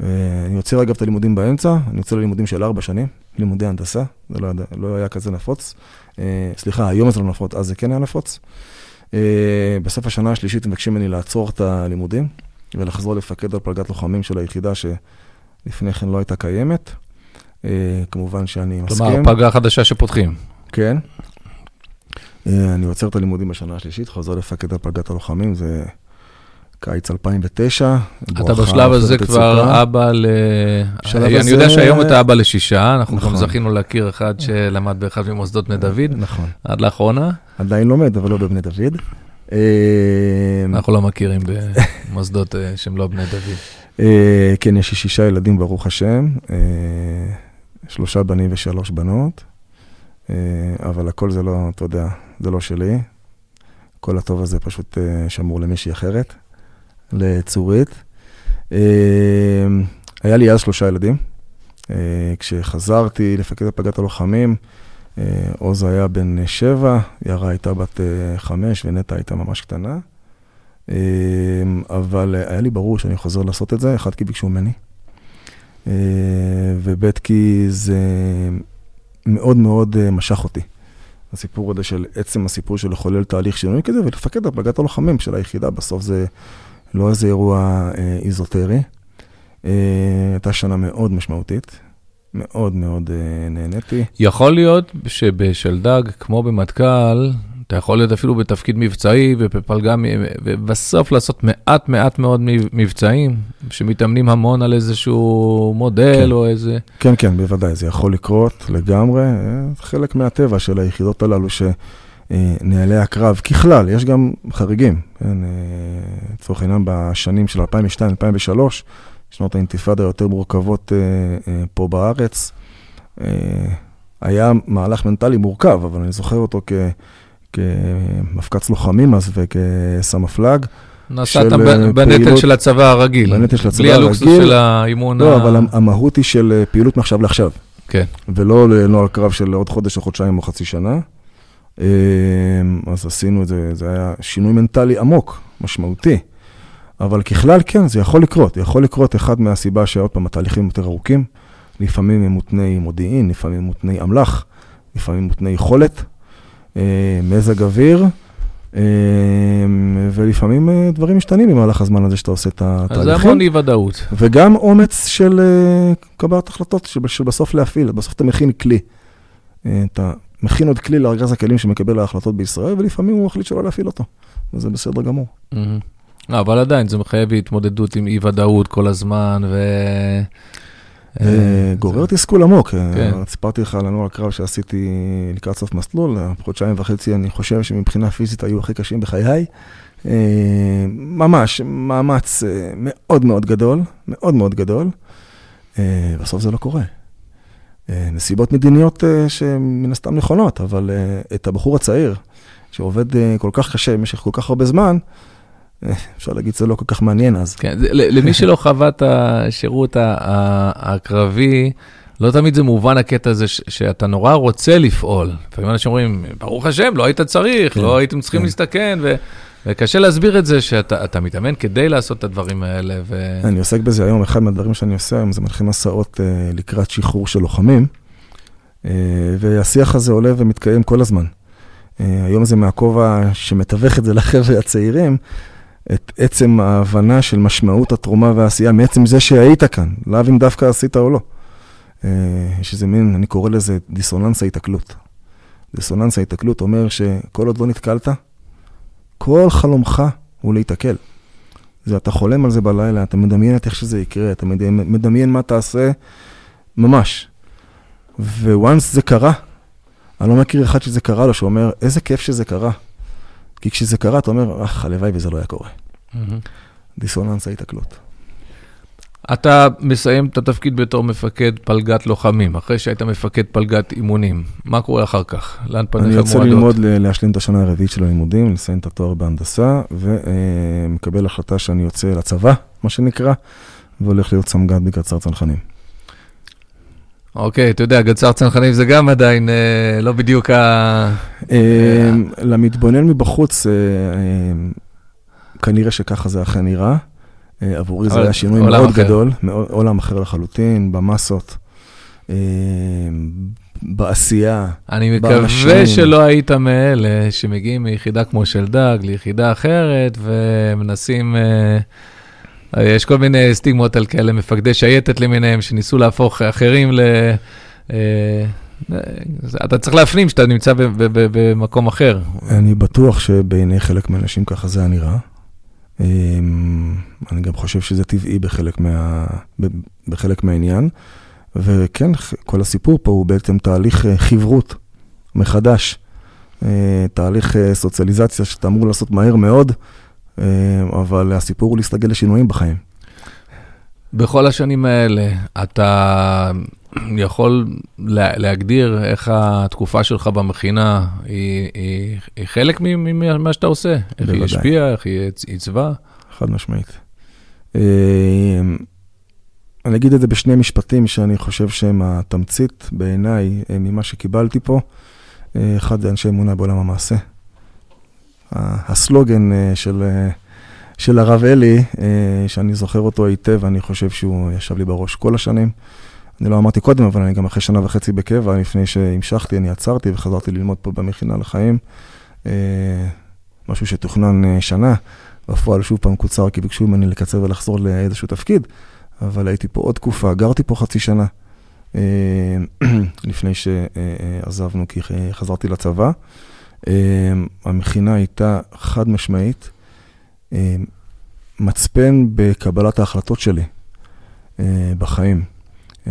B: אה, אני יוצא אגב את הלימודים באמצע, אני יוצא ללימודים של ארבע שנים, לימודי הנדסה, זה לא, לא היה כזה נפוץ. אה, סליחה, היום זה לא נפוץ, אז זה כן היה נפוץ. בסוף השנה השלישית מבקשים ממני לעצור את הלימודים ולחזור לפקד על פלגת לוחמים של היחידה שלפני כן לא הייתה קיימת. כמובן שאני מסכים.
A: כלומר, פלגה חדשה שפותחים.
B: כן. אני עוצר את הלימודים בשנה השלישית, חוזר לפקד על פלגת הלוחמים, זה קיץ 2009.
A: אתה בשלב הזה כבר אבא ל... אני יודע שהיום אתה אבא לשישה, אנחנו גם נכון. זכינו להכיר אחד שלמד באחד ממוסדות בני דוד.
B: נכון.
A: עד לאחרונה.
B: עדיין לומד, אבל לא בבני דוד.
A: אנחנו לא מכירים במוסדות אה, שהם לא בני דוד.
B: אה, כן, יש לי שישה ילדים, ברוך השם. אה, שלושה בנים ושלוש בנות. אבל הכל זה לא, אתה יודע, זה לא שלי. כל הטוב הזה פשוט שמור למישהי אחרת, לצורית. היה לי אז שלושה ילדים. כשחזרתי לפקד הפגת הלוחמים, עוז היה בן שבע, יערה הייתה בת חמש ונטע הייתה ממש קטנה. אבל היה לי ברור שאני חוזר לעשות את זה, אחד כי ביקשו ממני, וב' כי זה מאוד מאוד משך אותי. הסיפור הזה של עצם הסיפור של לחולל תהליך שינוי כזה ולפקד על פלגת הלוחמים של היחידה, בסוף זה לא איזה אירוע איזוטרי. הייתה שנה מאוד משמעותית. מאוד מאוד נהניתי.
A: יכול להיות שבשלדג, כמו במטכ"ל, אתה יכול להיות אפילו בתפקיד מבצעי ובפלגה, ובסוף לעשות מעט מעט מאוד מבצעים, שמתאמנים המון על איזשהו מודל כן. או איזה...
B: כן, כן, בוודאי, זה יכול לקרות לגמרי. חלק מהטבע של היחידות הללו, שנהלי הקרב, ככלל, יש גם חריגים. כן, אה, לצורך העניין, בשנים של 2002-2003, שנות האינתיפאדה היותר מורכבות אה, אה, פה בארץ. אה, היה מהלך מנטלי מורכב, אבל אני זוכר אותו כ, כמפקץ לוחמים אז וכסמפלג.
A: נסעת בנטל של הצבא הרגיל.
B: בנטל של הצבא הרגיל.
A: בלי הלוקסוס של האימון
B: לא, ה... אבל המהות היא של פעילות מעכשיו לעכשיו.
A: כן.
B: ולא לנוהל קרב של עוד חודש או חודשיים או חצי שנה. אז עשינו את זה, זה היה שינוי מנטלי עמוק, משמעותי. אבל ככלל, כן, זה יכול לקרות. יכול לקרות אחד מהסיבה שעוד פעם, התהליכים יותר ארוכים. לפעמים הם מותני מודיעין, לפעמים מותני אמל"ח, לפעמים מותני יכולת, אה, מזג אוויר, אה, ולפעמים אה, דברים משתנים במהלך הזמן הזה שאתה עושה את התהליכים.
A: אז זה המון אי ודאות.
B: וגם אומץ של קבלת החלטות, שבסוף להפעיל, בסוף אתה מכין כלי. אתה מכין עוד כלי לארגז הכלים שמקבל ההחלטות בישראל, ולפעמים הוא מחליט שלא להפעיל אותו, וזה בסדר גמור.
A: לא, אבל עדיין זה מחייב התמודדות עם אי-ודאות כל הזמן, ו...
B: אה, גורר תסכול עמוק. אה, כן. סיפרתי לך על הנוער הקרב שעשיתי לקראת סוף מסלול, חודשיים וחצי, אני חושב שמבחינה פיזית היו הכי קשים בחיי. אה, ממש, מאמץ מאוד מאוד גדול, מאוד מאוד גדול. בסוף זה לא קורה. נסיבות מדיניות שמן הסתם נכונות, אבל את הבחור הצעיר, שעובד כל כך קשה במשך כל כך הרבה זמן, אפשר להגיד שזה לא כל כך מעניין אז.
A: כן, למי שלא חווה את השירות הקרבי, לא תמיד זה מובן הקטע הזה שאתה נורא רוצה לפעול. לפעמים אנשים אומרים, ברוך השם, לא היית צריך, כן, לא הייתם צריכים כן. להסתכן, ו... וקשה להסביר את זה שאתה מתאמן כדי לעשות את הדברים האלה. ו...
B: אני עוסק בזה היום, אחד מהדברים שאני עושה היום זה מנחים מסעות אה, לקראת שחרור של לוחמים, אה, והשיח הזה עולה ומתקיים כל הזמן. אה, היום זה מהכובע שמתווך את זה לחבר'ה הצעירים. את עצם ההבנה של משמעות התרומה והעשייה, מעצם זה שהיית כאן, לאו אם דווקא עשית או לא. אה, יש איזה מין, אני קורא לזה דיסוננס ההיתקלות. דיסוננס ההיתקלות אומר שכל עוד לא נתקלת, כל חלומך הוא להיתקל. זה אתה חולם על זה בלילה, אתה מדמיין את איך שזה יקרה, אתה מדמיין מה תעשה, ממש. וואנס זה קרה, אני לא מכיר אחד שזה קרה לו, שאומר, איזה כיף שזה קרה. כי כשזה קרה, אתה אומר, אך, הלוואי וזה לא היה קורה. דיסוננס ההתקלות.
A: אתה מסיים את התפקיד בתור מפקד פלגת לוחמים, אחרי שהיית מפקד פלגת אימונים. מה קורה אחר כך? לאן פניך מועדות?
B: אני יוצא ללמוד, להשלים את השנה הרביעית של הלימודים, לסיים את התואר בהנדסה, ומקבל החלטה שאני יוצא לצבא, מה שנקרא, והולך להיות סמג"ד בגצר צנחנים.
A: אוקיי, אתה יודע, גצר צנחנים זה גם עדיין אה, לא בדיוק ה...
B: אה, למתבונן מבחוץ, אה, כנראה שככה זה אכן נראה. עבורי זה היה שינוי מאוד גדול, עולם אחר לחלוטין, במסות, בעשייה,
A: אני מקווה שלא היית מאלה שמגיעים מיחידה כמו של דג ליחידה אחרת ומנסים... יש כל מיני סטיגמות על כאלה מפקדי שייטת למיניהם, שניסו להפוך אחרים ל... אה, אתה צריך להפנים שאתה נמצא במקום אחר.
B: אני בטוח שבעיני חלק מהאנשים ככה זה היה נראה. אמ, אני גם חושב שזה טבעי בחלק, מה, בחלק מהעניין. וכן, כל הסיפור פה הוא בעצם תהליך אה, חברות מחדש. אה, תהליך סוציאליזציה שאתה אמור לעשות מהר מאוד. אה, אבל הסיפור הוא להסתגל לשינויים בחיים.
A: בכל השנים האלה, אתה יכול להגדיר איך התקופה שלך במכינה היא, היא, היא חלק ממה שאתה עושה? איך היא השפיעה, איך היא עיצבה?
B: חד משמעית. אה, אני אגיד את זה בשני משפטים שאני חושב שהם התמצית בעיניי אה, ממה שקיבלתי פה. אחד זה אנשי אמונה בעולם המעשה. הסלוגן אה, של, אה, של הרב אלי, אה, שאני זוכר אותו היטב, אני חושב שהוא ישב לי בראש כל השנים. אני לא אמרתי קודם, אבל אני גם אחרי שנה וחצי בקבע, לפני שהמשכתי, אני עצרתי וחזרתי ללמוד פה במכינה לחיים. משהו שתוכנן שנה, בפועל שוב פעם קוצר, כי ביקשו ממני לקצר ולחזור לאיזשהו תפקיד, אבל הייתי פה עוד תקופה, גרתי פה חצי שנה (clears throat) לפני שעזבנו, כי חזרתי לצבא. אמ, המכינה הייתה חד משמעית אמ, מצפן בקבלת ההחלטות שלי אה, בחיים.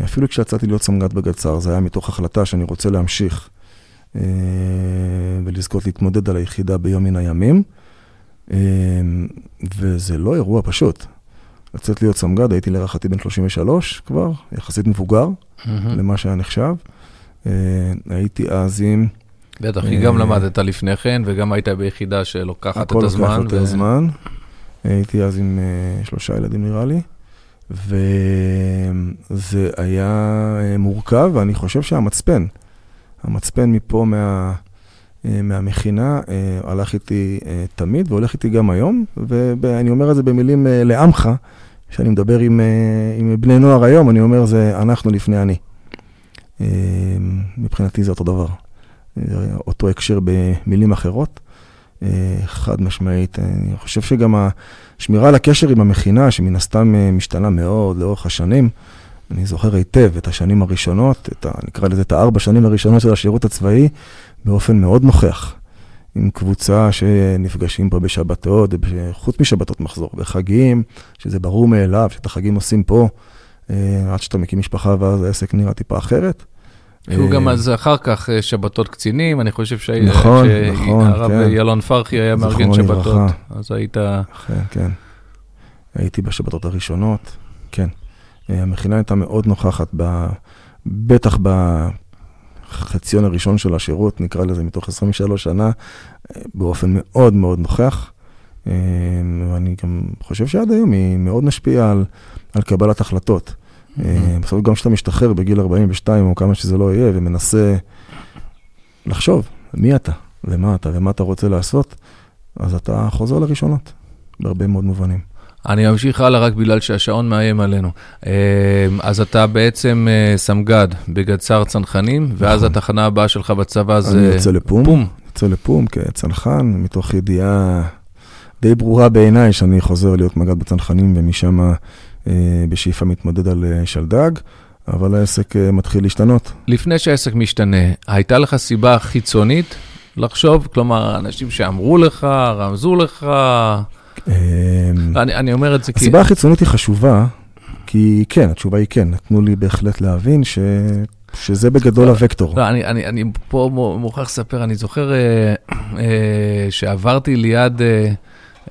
B: אפילו כשיצאתי להיות סמג"ד בגצ"ר, זה היה מתוך החלטה שאני רוצה להמשיך ולזכות להתמודד על היחידה ביום מן הימים. אמ, וזה לא אירוע פשוט. לצאת להיות סמג"ד, הייתי להערכתי בן 33 כבר, יחסית מבוגר mm-hmm. למה שהיה נחשב. הייתי אז עם...
A: בטח, כי גם אה, למדת לפני כן, וגם היית ביחידה שלוקחת את הזמן.
B: הכל לוקח יותר זמן. הייתי אז עם אה, שלושה ילדים נראה לי, וזה היה אה, מורכב, ואני חושב שהמצפן, המצפן מפה מה... מהמכינה, הלך איתי תמיד והולך איתי גם היום, ואני אומר את זה במילים לעמך, כשאני מדבר עם, עם בני נוער היום, אני אומר זה אנחנו לפני אני. מבחינתי זה אותו דבר. אותו הקשר במילים אחרות. אה, חד משמעית. אני חושב שגם השמירה על הקשר עם המכינה, שמן הסתם אה, משתנה מאוד לאורך השנים, אני זוכר היטב את השנים הראשונות, את ה, נקרא לזה את הארבע שנים הראשונות של השירות הצבאי, באופן מאוד נוכח. עם קבוצה שנפגשים פה בשבתות, חוץ משבתות מחזור, בחגים, שזה ברור מאליו, שאת החגים עושים פה, אה, עד שאתה מקים משפחה ואז העסק נראה טיפה אחרת.
A: היו גם אז אחר כך אה, שבתות קצינים, אני חושב שהרב
B: נכון, נכון,
A: כן. ילון פרחי היה מארגן שבתות, אז היית...
B: כן, כן. הייתי בשבתות הראשונות, כן. אה, המכינה הייתה מאוד נוכחת, ב... בטח בחציון הראשון של השירות, נקרא לזה מתוך 23 שנה, אה, באופן מאוד מאוד נוכח. ואני גם חושב שעד היום היא מאוד משפיעה על, על קבלת החלטות. אה, בסוף גם כשאתה משתחרר בגיל 42 או כמה שזה לא יהיה, ומנסה לחשוב מי אתה ומה אתה ומה אתה רוצה לעשות, אז אתה חוזר לראשונות, בהרבה מאוד מובנים.
A: אני אמשיך הלאה רק בגלל שהשעון מאיים עלינו. אה, אז אתה בעצם אה, סמג"ד בגדס"ר צנחנים, ואז נכון. התחנה הבאה שלך בצבא זה...
B: אני יוצא לפו"ם. פו"ם. יוצא לפו"ם כצנחן, מתוך ידיעה די ברורה בעיניי שאני חוזר להיות מג"ד בצנחנים, ומשם בשאיפה מתמודד על אה, שלדג, אבל העסק אה, מתחיל להשתנות.
A: לפני שהעסק משתנה, הייתה לך סיבה חיצונית לחשוב? כלומר, אנשים שאמרו לך, רמזו לך? אני, אני אומר את זה
B: כי... הסיבה החיצונית היא חשובה, כי כן, התשובה היא כן, נתנו לי בהחלט להבין ש... שזה בגדול הוקטור.
A: לא, אני, אני, אני פה מוכרח לספר, אני זוכר אה, אה, שעברתי ליד אה,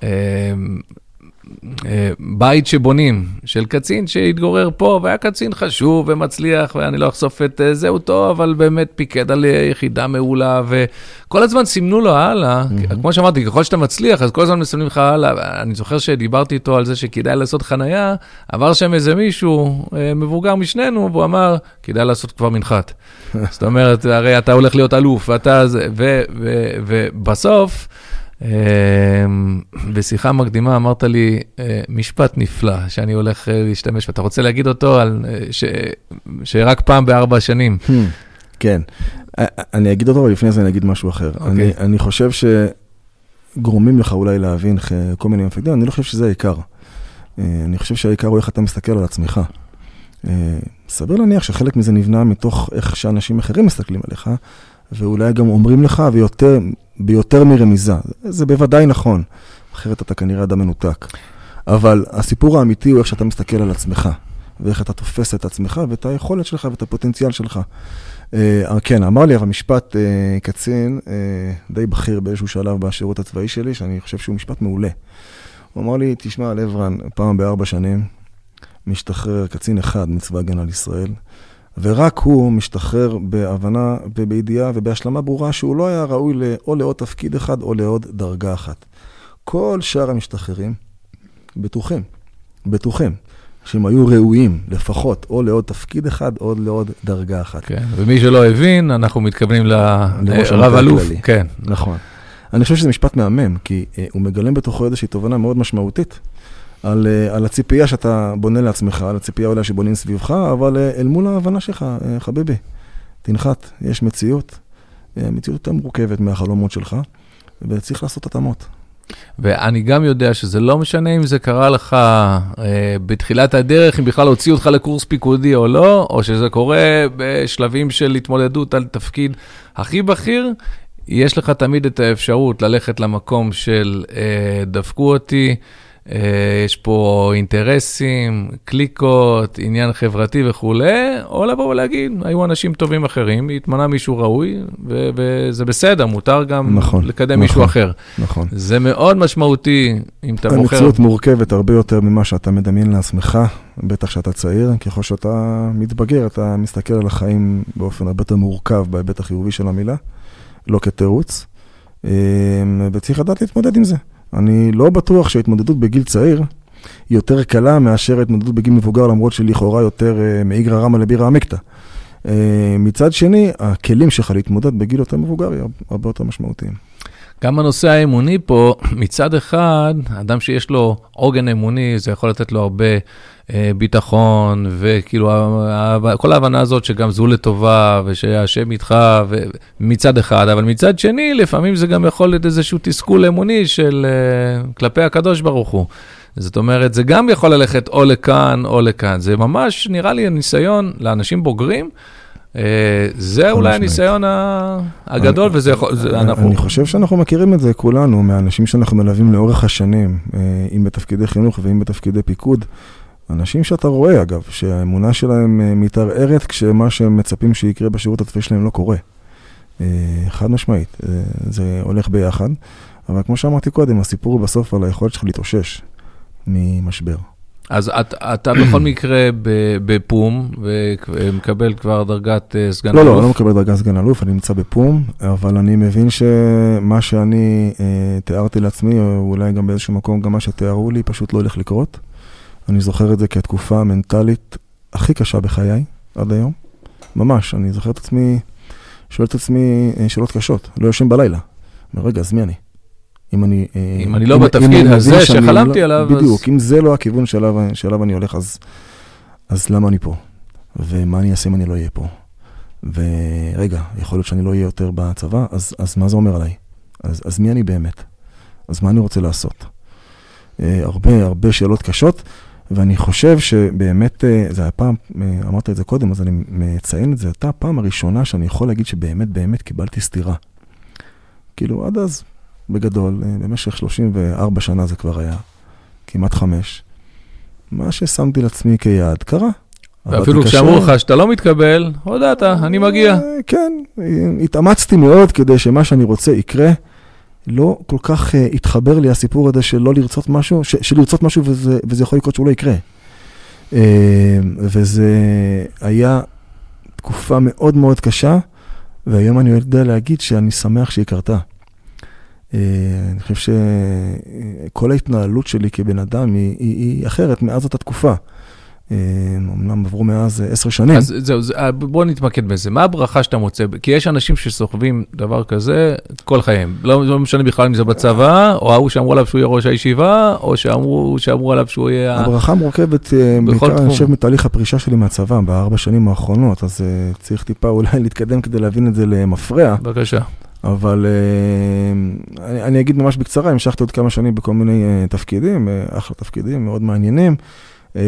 A: אה, בית שבונים, של קצין שהתגורר פה, והיה קצין חשוב ומצליח, ואני לא אחשוף את זהותו, אבל באמת פיקד על יחידה מעולה, וכל הזמן סימנו לו הלאה. Mm-hmm. כמו שאמרתי, ככל שאתה מצליח, אז כל הזמן מסמנים לך הלאה. אני זוכר שדיברתי איתו על זה שכדאי לעשות חנייה, עבר שם איזה מישהו מבוגר משנינו, והוא אמר, כדאי לעשות כבר מנחת. (laughs) זאת אומרת, הרי אתה הולך להיות אלוף, ואתה... ובסוף, אמ, בשיחה מקדימה אמרת לי אה, משפט נפלא שאני הולך אה, להשתמש, ואתה רוצה להגיד אותו על, אה, ש, שרק פעם בארבע שנים. Hmm,
B: כן, אני אגיד אותו, אבל לפני זה אני אגיד משהו אחר. Okay. אני, אוקיי. אני חושב שגורמים לך אולי להבין כל מיני מפקדים, אני לא חושב שזה העיקר. אני חושב שהעיקר הוא איך אתה מסתכל על עצמך. סביר להניח שחלק מזה נבנה מתוך איך שאנשים אחרים מסתכלים עליך, ואולי גם אומרים לך ויותר, ביותר מרמיזה. זה בוודאי נכון, אחרת אתה כנראה אדם מנותק. אבל הסיפור האמיתי הוא איך שאתה מסתכל על עצמך, ואיך אתה תופס את עצמך ואת היכולת שלך ואת הפוטנציאל שלך. Uh, כן, אמר לי אבל משפט uh, קצין uh, די בכיר באיזשהו שלב בשירות הצבאי שלי, שאני חושב שהוא משפט מעולה. הוא אמר לי, תשמע, לברן, פעם בארבע שנים משתחרר קצין אחד מצבא הגנה לישראל, ורק הוא משתחרר בהבנה ובידיעה ובהשלמה ברורה שהוא לא היה ראוי או לעוד תפקיד אחד או לעוד דרגה אחת. כל שאר המשתחררים בטוחים, בטוחים, שהם היו ראויים לפחות או לעוד תפקיד אחד או לעוד דרגה אחת.
A: כן, ומי שלא הבין, אנחנו מתכוונים לרב אלוף.
B: כן. נכון. אני חושב שזה משפט מהמם, כי uh, הוא מגלם בתוכו איזושהי תובנה מאוד משמעותית. על, אה, על הציפייה שאתה בונה לעצמך, על הציפייה אולי שבונים סביבך, אבל אה, אל מול ההבנה שלך, אה, חביבי, תנחת, יש מציאות, מציאות יותר מורכבת מהחלומות שלך, וצריך לעשות התאמות.
A: ואני גם יודע שזה לא משנה אם זה קרה לך אה, בתחילת הדרך, אם בכלל הוציאו אותך לקורס פיקודי או לא, או שזה קורה בשלבים של התמודדות על תפקיד הכי בכיר, יש לך תמיד את האפשרות ללכת למקום של אה, דפקו אותי. אה, יש פה אינטרסים, קליקות, עניין חברתי וכולי, או לבוא ולהגיד, היו אנשים טובים אחרים, התמנה מישהו ראוי, ו- וזה בסדר, מותר גם נכון, לקדם נכון, מישהו אחר.
B: נכון.
A: זה מאוד משמעותי, אם אתה בוחר...
B: המציאות מורכבת הרבה יותר ממה שאתה מדמיין לעצמך, בטח שאתה צעיר, ככל שאתה מתבגר, אתה מסתכל על החיים באופן הרבה יותר מורכב בהיבט החיובי של המילה, לא כתירוץ, אה, וצריך לדעת להתמודד עם זה. אני לא בטוח שההתמודדות בגיל צעיר היא יותר קלה מאשר ההתמודדות בגיל מבוגר, למרות שלכאורה יותר uh, מאיגרא רמא לבירא עמקתא. Uh, מצד שני, הכלים שלך להתמודד בגיל יותר מבוגר הרבה יותר משמעותיים.
A: גם הנושא האמוני פה, מצד אחד, אדם שיש לו עוגן אמוני, זה יכול לתת לו הרבה אה, ביטחון, וכאילו, כל ההבנה הזאת שגם זו לטובה, ושהשם איתך, מצד אחד, אבל מצד שני, לפעמים זה גם יכול להיות איזשהו תסכול אמוני של אה, כלפי הקדוש ברוך הוא. זאת אומרת, זה גם יכול ללכת או לכאן או לכאן. זה ממש, נראה לי, ניסיון לאנשים בוגרים. אה, זה אולי הניסיון הגדול, וזה יכול,
B: אנחנו... אני חושב שאנחנו מכירים את זה כולנו, מהאנשים שאנחנו מלווים לאורך השנים, אה, אם בתפקידי חינוך ואם בתפקידי פיקוד. אנשים שאתה רואה, אגב, שהאמונה שלהם אה, מתערערת כשמה שהם מצפים שיקרה בשירות הצבאי שלהם לא קורה. חד משמעית, זה הולך ביחד. אבל כמו שאמרתי קודם, הסיפור הוא בסוף על היכולת שלך להתאושש ממשבר.
A: אז את, אתה בכל מקרה בפום, ומקבל כבר דרגת אה, סגן
B: לא,
A: אלוף?
B: לא, לא, לא מקבל דרגת סגן אלוף, אני נמצא בפום, אבל אני מבין שמה שאני אה, תיארתי לעצמי, או אולי גם באיזשהו מקום, גם מה שתיארו לי, פשוט לא ילך לקרות. אני זוכר את זה כתקופה המנטלית הכי קשה בחיי, עד היום. ממש, אני זוכר את עצמי, שואל את עצמי אה, שאלות קשות, לא יושן בלילה. רגע, אז מי אני?
A: אם אני... אה, אם אני לא בתפקיד הזה שחלמתי לא- עליו,
B: אז... בדיוק, אם זה לא הכיוון שאליו אני הולך, אז למה אני פה? ומה אני אעשה אם אני לא אהיה פה? ורגע, יכול להיות שאני לא אהיה יותר בצבא, אז, אז מה זה אומר עליי? אז, אז מי אני באמת? אז מה אני רוצה לעשות? אה, הרבה, הרבה שאלות קשות, ואני חושב שבאמת, אה, זה היה פעם, אמרת את זה קודם, אז אני מציין את זה, הייתה הפעם הראשונה שאני יכול להגיד שבאמת, באמת קיבלתי סטירה. כאילו, עד אז בגדול, אה, במשך 34 שנה זה כבר היה, כמעט חמש. מה ששמתי לעצמי כיעד קרה.
A: ואפילו כשאמרו לך שאתה לא מתקבל, הודעת, אני מגיע. אה,
B: כן, התאמצתי מאוד כדי שמה שאני רוצה יקרה, לא כל כך uh, התחבר לי הסיפור הזה של לא לרצות משהו, ש, של לרצות משהו וזה, וזה יכול לקרות שהוא לא יקרה. Uh, וזה היה תקופה מאוד מאוד קשה, והיום אני יודע להגיד שאני שמח שהיא קרתה. Uh, אני חושב שכל ההתנהלות שלי כבן אדם היא, היא, היא אחרת מאז אותה תקופה. אה, אמנם עברו מאז אה, עשר שנים.
A: אז זהו, אה, בוא נתמקד בזה. מה הברכה שאתה מוצא? כי יש אנשים שסוחבים דבר כזה כל חייהם. לא, לא משנה בכלל אם זה בצבא, או ההוא שאמרו עליו שהוא יהיה ראש הישיבה, או שאמרו, שאמרו עליו שהוא יהיה...
B: הברכה מורכבת, בעיקר אני חושב מתהליך הפרישה שלי מהצבא בארבע שנים האחרונות, אז צריך טיפה אולי להתקדם כדי להבין את זה למפרע.
A: בבקשה.
B: אבל אני, אני אגיד ממש בקצרה, המשכתי עוד כמה שנים בכל מיני תפקידים, אחלה תפקידים, מאוד מעניינים.
A: אה,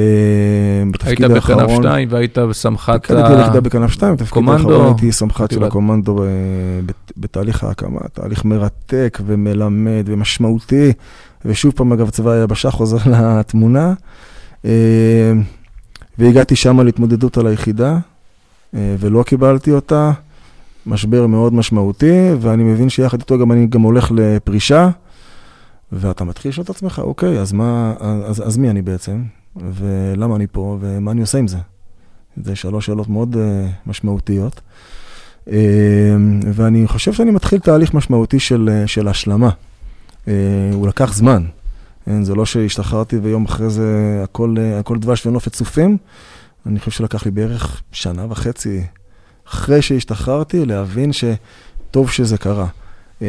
A: היית בכנף 2 והיית בסמח"ט
B: הקומנדו. פיקדתי ליחידה בכנף 2, בתפקיד האחרון הייתי סמח"ט של הקומנדו אה, בתהליך ההקמה, תהליך מרתק ומלמד ומשמעותי, ושוב פעם, אגב, צבא היבשה חוזר (laughs) לתמונה. אה, והגעתי שם להתמודדות על היחידה, ולא קיבלתי אותה. משבר מאוד משמעותי, ואני מבין שיחד איתו גם אני גם הולך לפרישה, ואתה מתחיל לשאול את עצמך, אוקיי, אז מה, אז, אז מי אני בעצם? ולמה אני פה, ומה אני עושה עם זה. זה שלוש שאלות מאוד uh, משמעותיות. Uh, ואני חושב שאני מתחיל תהליך משמעותי של, uh, של השלמה. Uh, הוא לקח זמן. כן, זה לא שהשתחררתי ויום אחרי זה הכל, uh, הכל דבש ונופת צופים. אני חושב שלקח לי בערך שנה וחצי אחרי שהשתחררתי להבין שטוב שזה קרה. Uh,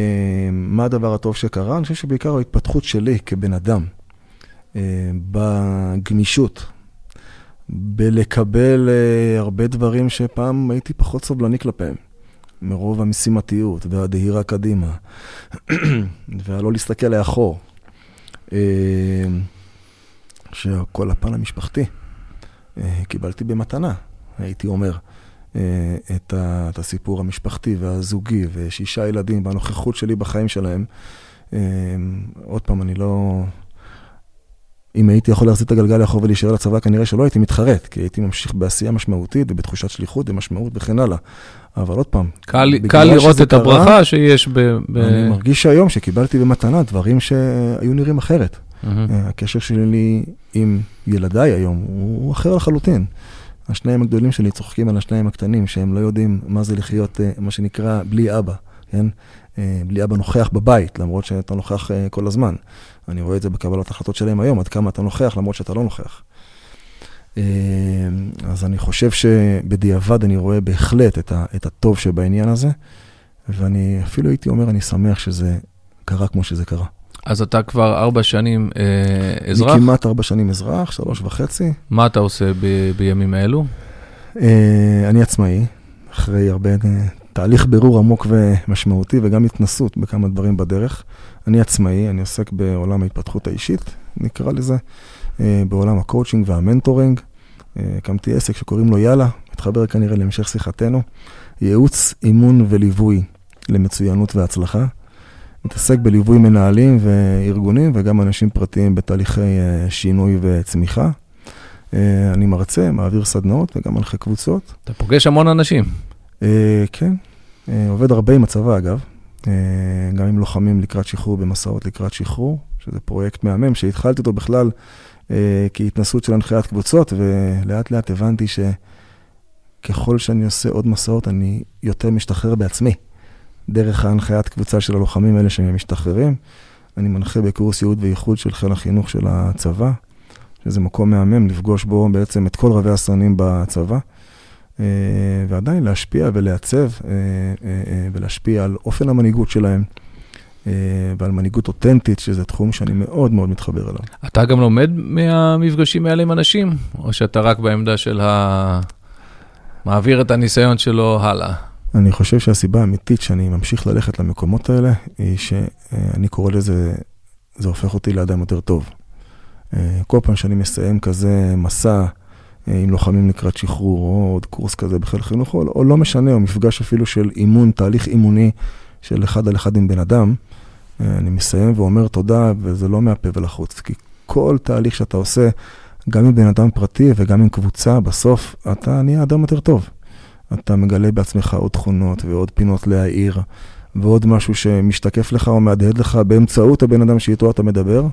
B: מה הדבר הטוב שקרה? אני חושב שבעיקר ההתפתחות שלי כבן אדם. אה, בגמישות, בלקבל אה, הרבה דברים שפעם הייתי פחות סובלני כלפיהם, מרוב המשימתיות והדהירה קדימה, (clears throat) והלא להסתכל לאחור. אה, שכל הפן המשפחתי קיבלתי במתנה, הייתי אומר, את, הסיפור המשפחתי והזוגי ושישה ילדים והנוכחות שלי בחיים שלהם. עוד פעם, אני לא... אם הייתי יכול להחזיר את הגלגל לאחור ולהישאר לצבא, כנראה שלא הייתי מתחרט, כי הייתי ממשיך בעשייה משמעותית ובתחושת שליחות ומשמעות וכן הלאה. אבל עוד פעם,
A: קל, קל לראות את קרה, הברכה שיש ב, ב...
B: אני מרגיש שהיום שקיבלתי במתנה דברים שהיו נראים אחרת. Mm-hmm. הקשר שלי עם ילדיי היום הוא אחר לחלוטין. השניים הגדולים שלי צוחקים על השניים הקטנים, שהם לא יודעים מה זה לחיות, אה, מה שנקרא, בלי אבא, כן? אה, בלי אבא נוכח בבית, למרות שאתה נוכח כל הזמן. אני רואה את זה בקבלת החלטות שלהם היום, עד כמה אתה נוכח, למרות שאתה לא נוכח. אה, אז אני חושב שבדיעבד אני רואה בהחלט את, ה, את הטוב שבעניין הזה, ואני אפילו הייתי אומר, אני שמח שזה קרה כמו שזה קרה.
A: אז אתה כבר ארבע שנים אה, אזרח?
B: אני כמעט ארבע שנים אזרח, שלוש וחצי.
A: מה אתה עושה ב, בימים האלו?
B: אה, אני עצמאי, אחרי הרבה אה, תהליך בירור עמוק ומשמעותי, וגם התנסות בכמה דברים בדרך. אני עצמאי, אני עוסק בעולם ההתפתחות האישית, נקרא לזה, אה, בעולם ה coaching וה mentoring. אה, הקמתי עסק שקוראים לו יאללה, מתחבר כנראה להמשך שיחתנו. ייעוץ, אימון וליווי למצוינות והצלחה. מתעסק בליווי מנהלים וארגונים וגם אנשים פרטיים בתהליכי אה, שינוי וצמיחה. אני מרצה, מעביר סדנאות וגם מנחה קבוצות.
A: אתה פוגש המון אנשים.
B: כן, עובד הרבה עם הצבא אגב. אה, גם עם לוחמים לקראת שחרור במסעות לקראת שחרור, שזה פרויקט מהמם, שהתחלתי אותו בכלל אה, כהתנסות של הנחיית קבוצות, ולאט לאט הבנתי שככל שאני עושה עוד מסעות, אני יותר משתחרר בעצמי, דרך ההנחיית קבוצה של הלוחמים האלה שהם משתחררים. אני מנחה בקורס ייעוד וייחוד של חיל החינוך של הצבא, שזה מקום מהמם לפגוש בו בעצם את כל רבי הסרנים בצבא. אה, ועדיין להשפיע ולעצב אה, אה, ולהשפיע על אופן המנהיגות שלהם. ועל מנהיגות אותנטית, שזה תחום שאני מאוד מאוד מתחבר אליו.
A: אתה גם לומד מהמפגשים האלה עם אנשים, או שאתה רק בעמדה של ה... מעביר את הניסיון שלו הלאה?
B: אני חושב שהסיבה האמיתית שאני ממשיך ללכת למקומות האלה, היא שאני קורא לזה, זה הופך אותי לאדם יותר טוב. כל פעם שאני מסיים כזה מסע, אה, עם לוחמים לקראת שחרור, או עוד קורס כזה בחיל חינוך, או, או לא משנה, או מפגש אפילו של אימון, תהליך אימוני של אחד על אחד עם בן אדם, אה, אני מסיים ואומר תודה, וזה לא מהפה ולחוץ, כי כל תהליך שאתה עושה, גם עם בן אדם פרטי וגם עם קבוצה, בסוף אתה נהיה אדם יותר טוב. אתה מגלה בעצמך עוד תכונות ועוד פינות להעיר, ועוד משהו שמשתקף לך או מהדהד לך באמצעות הבן אדם שאיתו אתה מדבר.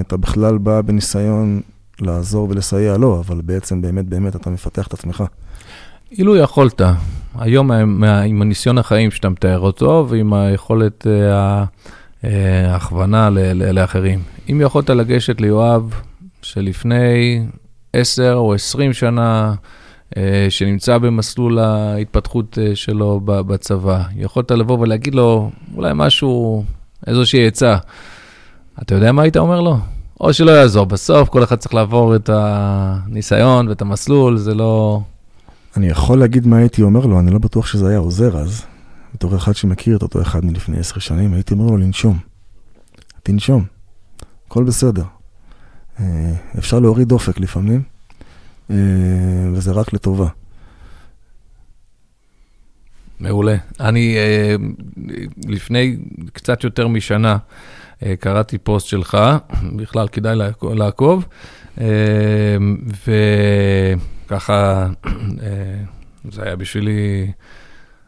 B: אתה בכלל בא בניסיון לעזור ולסייע לו, אבל בעצם באמת באמת אתה מפתח את עצמך.
A: אילו יכולת, היום עם הניסיון החיים שאתה מתאר אותו, ועם היכולת אה, אה, ההכוונה לאחרים, אם יכולת לגשת ליואב שלפני 10 או 20 שנה, אה, שנמצא במסלול ההתפתחות שלו בצבא, יכולת לבוא ולהגיד לו אולי משהו, איזושהי עצה, אתה יודע מה היית אומר לו? או שלא יעזור, בסוף כל אחד צריך לעבור את הניסיון ואת המסלול, זה לא...
B: אני יכול להגיד מה הייתי אומר לו, אני לא בטוח שזה היה עוזר אז. בתור אחד שמכיר את אותו אחד מלפני עשר שנים, הייתי אומר לו לנשום. תנשום, הכל בסדר. אה, אפשר להוריד דופק לפעמים, אה, וזה רק לטובה.
A: מעולה. אני אה, לפני קצת יותר משנה קראתי פוסט שלך, בכלל כדאי לעקוב, וככה זה היה בשבילי...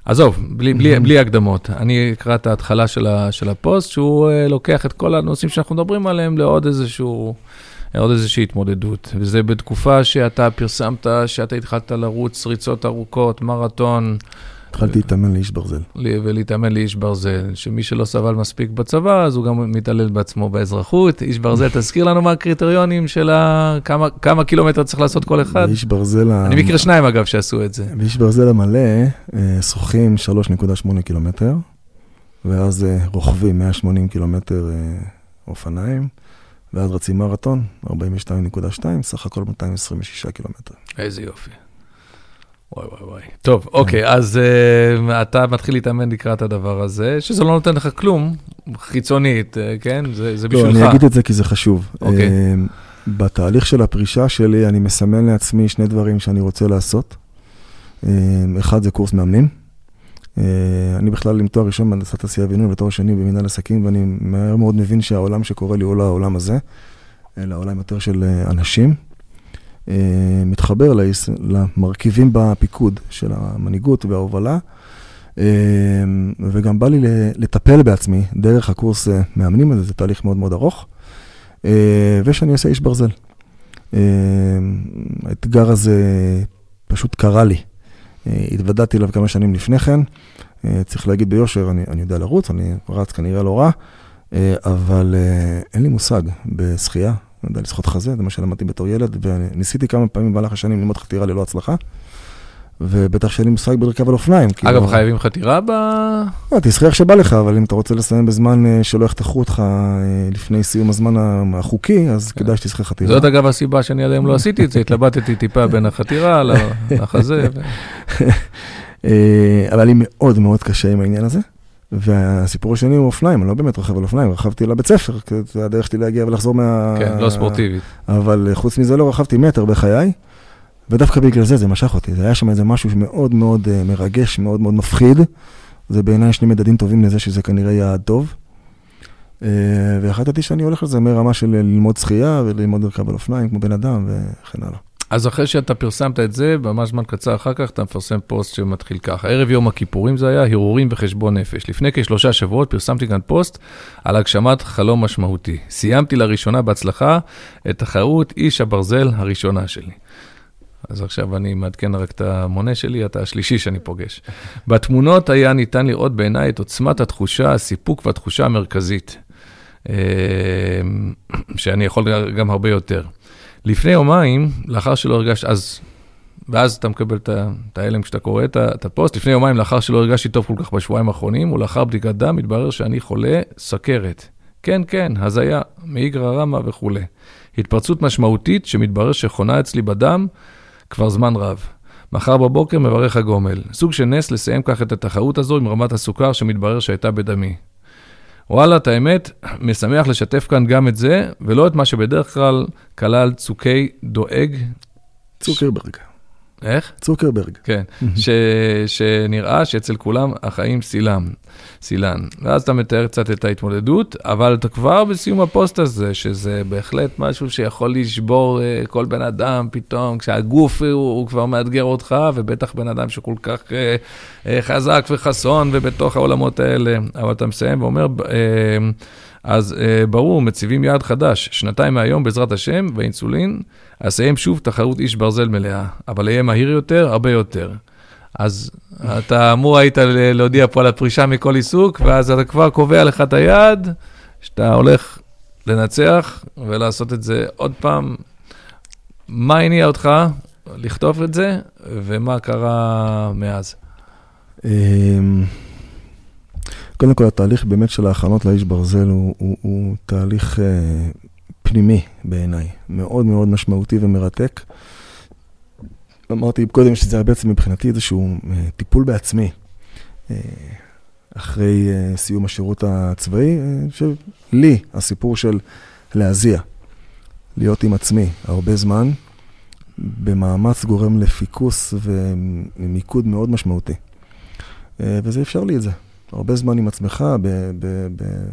A: עזוב, בלי, בלי, בלי הקדמות. אני אקרא את ההתחלה של, ה, של הפוסט, שהוא לוקח את כל הנושאים שאנחנו מדברים עליהם לעוד איזשהו, עוד איזושהי התמודדות. וזה בתקופה שאתה פרסמת, שאתה התחלת לרוץ ריצות ארוכות, מרתון.
B: התחלתי להתאמן לאיש ברזל.
A: ולהתאמן לאיש ברזל, שמי שלא סבל מספיק בצבא, אז הוא גם מתעלל בעצמו באזרחות. איש ברזל, (laughs) תזכיר לנו מה הקריטריונים של ה... כמה, כמה קילומטר צריך לעשות כל אחד.
B: באיש ברזל...
A: אני מכיר שניים, אגב, שעשו את זה.
B: באיש ברזל המלא, אה, שוחים 3.8 קילומטר, ואז אה, רוכבים 180 קילומטר אה, אופניים, ואז רצים מרתון, 42.2, סך הכל 226 קילומטר.
A: איזה יופי. וואי וואי וואי. טוב, אוקיי, אז uh, אתה מתחיל להתאמן לקראת הדבר הזה, שזה לא נותן לך כלום, חיצונית, uh, כן? זה, זה בשבילך.
B: לא, אני אגיד את זה כי זה חשוב. אוקיי. Uh, בתהליך של הפרישה שלי, אני מסמן לעצמי שני דברים שאני רוצה לעשות. Uh, אחד זה קורס מאמנים. Uh, אני בכלל עם תואר ראשון בהנדסת תעשייה וינון ותואר שני במנהל עסקים, ואני מהר מאוד מבין שהעולם שקורה לי הוא לא העולם הזה, אלא העולם יותר של אנשים. אה, מתחבר למרכיבים בפיקוד של המנהיגות וההובלה, אה, וגם בא לי לטפל בעצמי דרך הקורס אה, מאמנים הזה, זה תהליך מאוד מאוד ארוך, ושאני עושה איש ברזל. האתגר הזה פשוט קרה לי. התוודעתי אליו כמה שנים לפני כן, צריך להגיד ביושר, אני, אני יודע לרוץ, אני רץ כנראה לא רע, אבל אין לי מושג בשחייה, אני יודע לשחות חזה, זה מה שלמדתי בתור ילד, וניסיתי כמה פעמים במהלך השנים ללמוד חתירה ללא הצלחה. ובטח שאין לי מושג ברכב על אופניים.
A: כאילו. אגב, חייבים חתירה ב...
B: לא, תשחי איך שבא לך, אבל אם אתה רוצה לסיים בזמן אה, שלא יחתכו אותך אה, לפני סיום הזמן החוקי, אז כן. כדאי שתשחי חתירה.
A: זאת אגב הסיבה שאני עד היום לא עשיתי את זה, התלבטתי טיפה בין החתירה לחזה. (laughs)
B: אה, אבל לי מאוד מאוד קשה עם העניין הזה. והסיפור השני הוא אופניים, אני לא באמת רוכב על אופניים, רכבתי לבית ספר, זה הדרך שלי להגיע ולחזור מה...
A: כן, לא ספורטיבית.
B: אבל חוץ מזה לא רכבתי מטר בחיי, ודווקא בגלל זה זה משך אותי. זה היה שם איזה משהו מאוד מאוד אה, מרגש, מאוד מאוד מפחיד. זה בעיניי שני מדדים טובים לזה שזה כנראה יעד טוב. אה, והחלטתי שאני הולך לזה מרמה של ללמוד שחייה וללמוד לרכב על אופניים כמו בן אדם וכן הלאה.
A: אז אחרי שאתה פרסמת את זה, ממש זמן קצר אחר כך אתה מפרסם פוסט שמתחיל ככה. ערב יום הכיפורים זה היה, הרהורים וחשבון נפש. לפני כשלושה שבועות פרסמתי כאן פוסט על הגשמת חלום משמעותי. סיימתי לראשונה בהצלחה את תחרות איש הברזל הראשונה שלי. אז עכשיו אני מעדכן רק את המונה שלי, אתה השלישי שאני פוגש. בתמונות היה ניתן לראות בעיניי את עוצמת התחושה, הסיפוק והתחושה המרכזית, אה, שאני יכול גם הרבה יותר. לפני יומיים, לאחר שלא הרגשתי, אז, ואז אתה מקבל את ההלם כשאתה קורא את הפוסט, לפני יומיים, לאחר שלא הרגשתי טוב כל כך בשבועיים האחרונים, ולאחר בדיקת דם, התברר שאני חולה סכרת. כן, כן, הזיה, מאיגרא רמא וכולי. התפרצות משמעותית שמתברר שחונה אצלי בדם כבר זמן רב. מחר בבוקר מברך הגומל. סוג של נס לסיים כך את התחרות הזו עם רמת הסוכר שמתברר שהייתה בדמי. וואלה, את האמת, משמח לשתף כאן גם את זה, ולא את מה שבדרך כלל כלל צוקי דואג.
B: צוקרברג.
A: איך?
B: צוקרברג.
A: כן, ש, שנראה שאצל כולם החיים סילם, סילן. ואז אתה מתאר קצת את ההתמודדות, אבל אתה כבר בסיום הפוסט הזה, שזה בהחלט משהו שיכול לשבור uh, כל בן אדם פתאום, כשהגוף הוא, הוא כבר מאתגר אותך, ובטח בן אדם שכל כך uh, uh, חזק וחסון ובתוך העולמות האלה. אבל אתה מסיים ואומר, uh, אז uh, ברור, מציבים יעד חדש, שנתיים מהיום, בעזרת השם, באינסולין, אסיים שוב תחרות איש ברזל מלאה, אבל אהיה מהיר יותר, הרבה יותר. אז אתה אמור היית להודיע פה על הפרישה מכל עיסוק, ואז אתה כבר קובע לך את היעד, שאתה הולך לנצח ולעשות את זה עוד פעם. מה הניע אותך לכתוב את זה, ומה קרה מאז?
B: קודם כל, התהליך באמת של ההכנות לאיש ברזל הוא, הוא, הוא תהליך אה, פנימי בעיניי, מאוד מאוד משמעותי ומרתק. אמרתי קודם שזה היה בעצם מבחינתי איזשהו אה, טיפול בעצמי. אה, אחרי אה, סיום השירות הצבאי, שלי הסיפור של להזיע, להיות עם עצמי הרבה זמן, במאמץ גורם לפיקוס ומיקוד מאוד משמעותי. וזה אפשר לי את זה. הרבה זמן עם עצמך,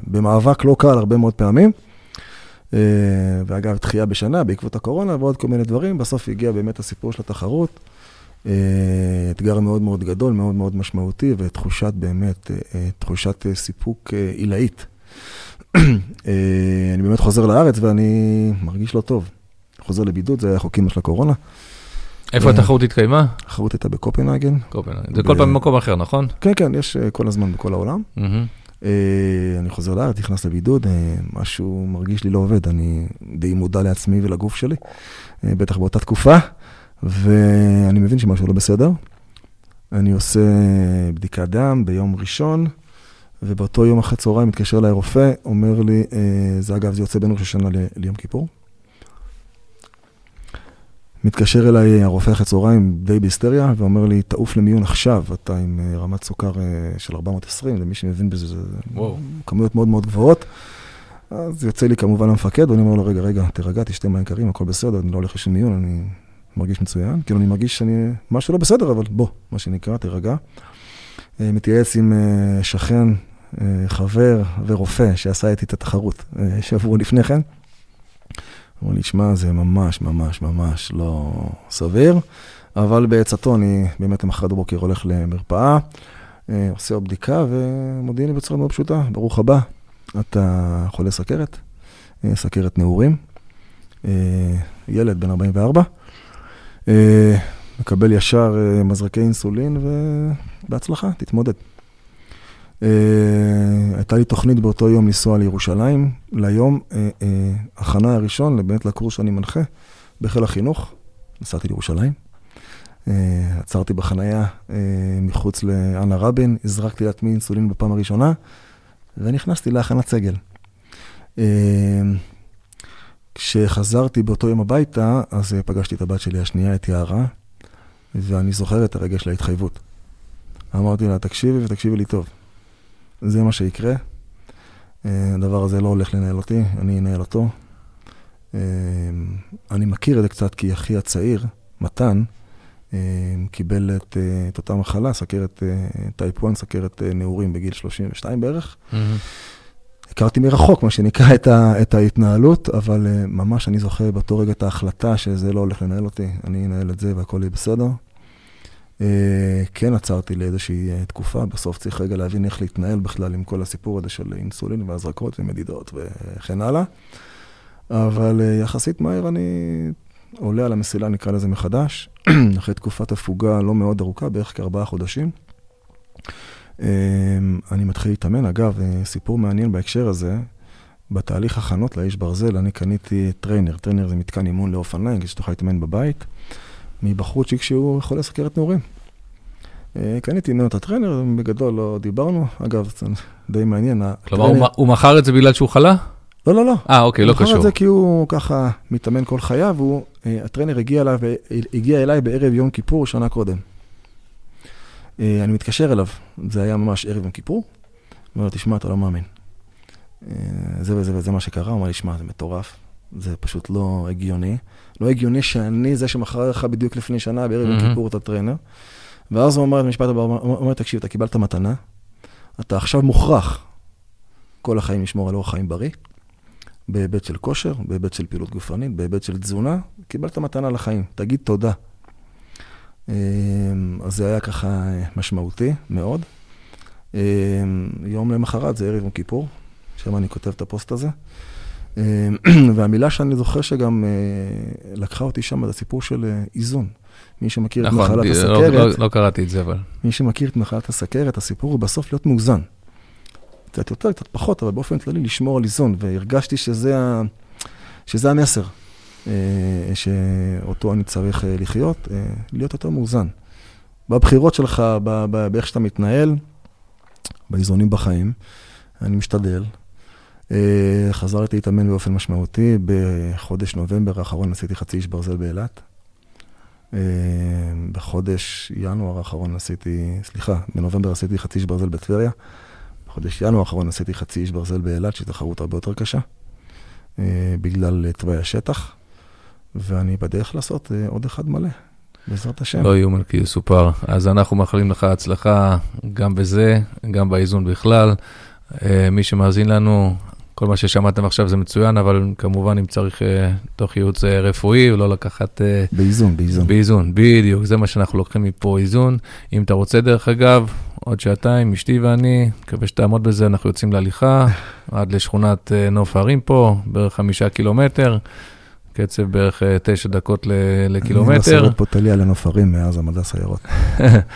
B: במאבק לא קל הרבה מאוד פעמים. אה, ואגב, דחייה בשנה בעקבות הקורונה ועוד כל מיני דברים, בסוף הגיע באמת הסיפור של התחרות. אה, אתגר מאוד מאוד גדול, מאוד מאוד משמעותי, ותחושת באמת, אה, תחושת סיפוק עילאית. (clears throat) אני באמת חוזר לארץ ואני מרגיש לא טוב. חוזר לבידוד, זה היה חוקים של הקורונה.
A: איפה התחרות התקיימה?
B: התחרות הייתה בקופנהגן.
A: קופנהגן. זה כל פעם במקום אחר, נכון?
B: כן, כן, יש כל הזמן בכל העולם. אה, אני חוזר לארץ, נכנס לבידוד, אה, משהו מרגיש לי לא עובד, אני די מודע לעצמי ולגוף שלי, אה, בטח באותה תקופה, ואני מבין שמשהו לא בסדר. אני עושה בדיקת דם ביום ראשון, ובאותו יום אחרי צהריים מתקשר אליי רופא, אומר לי, זה אגב, זה יוצא בין ראש השנה ליום כיפור. מתקשר אליי הרופא אחרי צהריים די בהיסטריה, ואומר לי, תעוף למיון עכשיו, אתה עם אה, רמת סוכר אה, של 420, למי שמבין בזה, זה וואו. כמויות מאוד מאוד גבוהות. אז יוצא לי כמובן המפקד, ואני אומר לו, רגע, רגע, תירגע, תשתה מים קרים, הכל בסדר, אני לא הולך לשום מיון, אני מרגיש מצוין. כאילו, אני מרגיש שאני, משהו לא בסדר, אבל בוא, מה שנקרא, תירגע. אה, מתייעץ עם שכן, חבר ורופא שעשה איתי את התחרות שבוע לפני כן. אמרו לי, שמע, זה ממש, ממש, ממש לא סביר, אבל בעצתו אני באמת למחרת בבוקר הולך למרפאה, אה, עושה עוד בדיקה ומודיעים לי בצורה מאוד פשוטה, ברוך הבא, אתה חולה סכרת, אה, סכרת נעורים, אה, ילד בן 44, מקבל ישר מזרקי אינסולין ובהצלחה, תתמודד. Uh, הייתה לי תוכנית באותו יום לנסוע לירושלים, ליום uh, uh, הכנה הראשון, באמת לקורס שאני מנחה, בחיל החינוך. נסעתי לירושלים, עצרתי בחנייה מחוץ לאנה רבין, הזרקתי לעצמי אינסולין בפעם הראשונה, ונכנסתי להכנת סגל. כשחזרתי באותו יום הביתה, אז פגשתי את הבת שלי השנייה, את יערה, ואני זוכר את הרגע של ההתחייבות. אמרתי לה, תקשיבי ותקשיבי לי טוב. זה מה שיקרה. אה, הדבר הזה לא הולך לנהל אותי, אני אנהל אותו. אה, אני מכיר את זה קצת כי אחי הצעיר, מתן, אה, קיבל את, את אותה מחלה, סכרת טייפ 1, סכרת נעורים בגיל 32 בערך. Mm-hmm. הכרתי מרחוק, מה שנקרא, את, ה, את ההתנהלות, אבל ממש אני זוכר באותו רגע את ההחלטה שזה לא הולך לנהל אותי, אני אנהל את זה והכל יהיה בסדר. אה, כן עצרתי לאיזושהי אה, תקופה, בסוף צריך רגע להבין איך להתנהל בכלל עם כל הסיפור הזה של אינסולין והזרקות ומדידות וכן הלאה. אבל אה, יחסית מהר אני עולה על המסילה, נקרא לזה מחדש, (clears throat) אחרי תקופת הפוגה לא מאוד ארוכה, בערך כארבעה חודשים. אני מתחיל להתאמן. אגב, סיפור מעניין בהקשר הזה, בתהליך הכנות לאיש ברזל, אני קניתי trainer. trainer זה מתקן אימון לאופניים, כדי שתוכל להתאמן בבית. מבחורצ'יק שהוא חולה סכרת נעורים. אה, קניתי ממנו את ה trainer, בגדול לא דיברנו. אגב, זה די מעניין.
A: כלומר. הוא מכר את זה בגלל שהוא חלה?
B: לא, לא, לא.
A: אה, אוקיי, לא קשור. הוא מכר
B: את זה כי הוא ככה מתאמן כל חייו, אה, הטרנר הגיע אליי, הגיע אליי בערב יום כיפור שנה קודם. אה, אני מתקשר אליו, זה היה ממש ערב יום כיפור, אומר לו, תשמע, אתה לא מאמין. זה וזה וזה מה שקרה, הוא אמר לי, שמע, זה מטורף. זה פשוט לא הגיוני. לא הגיוני שאני זה שמכר לך בדיוק לפני שנה, בערב יום כיפור את הטרנר. ואז הוא אמר את המשפט הבא, הוא אומר, תקשיב, אתה קיבלת מתנה, אתה עכשיו מוכרח כל החיים לשמור על אורח חיים בריא, בהיבט של כושר, בהיבט של פעילות גופנית, בהיבט של תזונה, קיבלת מתנה לחיים, תגיד תודה. אמ, אז זה היה ככה משמעותי מאוד. אמ, יום למחרת זה ערב יום כיפור, שם אני כותב את הפוסט הזה. אמ, (clears throat) והמילה שאני זוכר שגם אה, לקחה אותי שם, זה הסיפור של אה, איזון. מי שמכיר נכון, את מחלת לא, הסכרת...
A: לא, לא, לא קראתי את זה, אבל...
B: מי שמכיר את מחלת הסכרת, הסיפור הוא בסוף להיות מאוזן. קצת יותר, קצת פחות, אבל באופן כללי לשמור על איזון, והרגשתי שזה, ה... שזה המסר אה, שאותו אני צריך אה, לחיות, אה, להיות יותר מאוזן. בבחירות שלך, באיך שאתה מתנהל, באיזונים בחיים, אני משתדל. חזרתי להתאמן באופן משמעותי, בחודש נובמבר האחרון עשיתי חצי איש ברזל באילת. בחודש ינואר האחרון עשיתי, סליחה, בנובמבר עשיתי חצי איש ברזל בטבריה. בחודש ינואר האחרון עשיתי חצי איש ברזל באילת, שהיא תחרות הרבה יותר קשה, אה, בגלל אה, תוואי השטח, ואני בדרך לעשות אה, עוד אחד מלא, בעזרת השם.
A: לא יאומן כי יסופר. אז אנחנו מאחלים לך הצלחה גם בזה, גם באיזון בכלל. מי שמאזין לנו, כל מה ששמעתם עכשיו זה מצוין, אבל כמובן אם צריך תוך ייעוץ רפואי, ולא לקחת...
B: באיזון, באיזון.
A: באיזון, בדיוק, זה מה שאנחנו לוקחים מפה, איזון. אם אתה רוצה, דרך אגב, עוד שעתיים, אשתי ואני, מקווה שתעמוד בזה, אנחנו יוצאים להליכה (laughs) עד לשכונת אה, נוף הרים פה, בערך חמישה קילומטר, קצב בערך תשע דקות לקילומטר. אני
B: מסרב פה טליה לנוף הרים מאז המדע סיירות.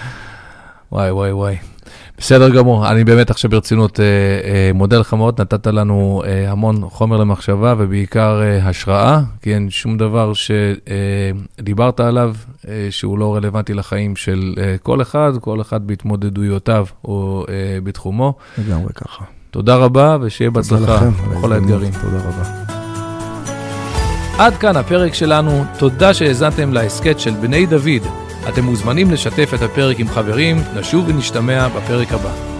B: (laughs)
A: וואי, וואי, וואי. בסדר גמור, אני באמת עכשיו ברצינות אה, אה, מודה לך מאוד, נתת לנו אה, המון חומר למחשבה ובעיקר אה, השראה, כי אין שום דבר שדיברת אה, עליו אה, שהוא לא רלוונטי לחיים של אה, כל אחד, כל אחד בהתמודדויותיו או אה, בתחומו.
B: לגמרי ככה.
A: תודה רבה ושיהיה בהצלחה בכל האתגרים.
B: תודה רבה.
A: עד כאן הפרק שלנו, תודה שהאזנתם להסכת של בני דוד. אתם מוזמנים לשתף את הפרק עם חברים, נשוב ונשתמע בפרק הבא.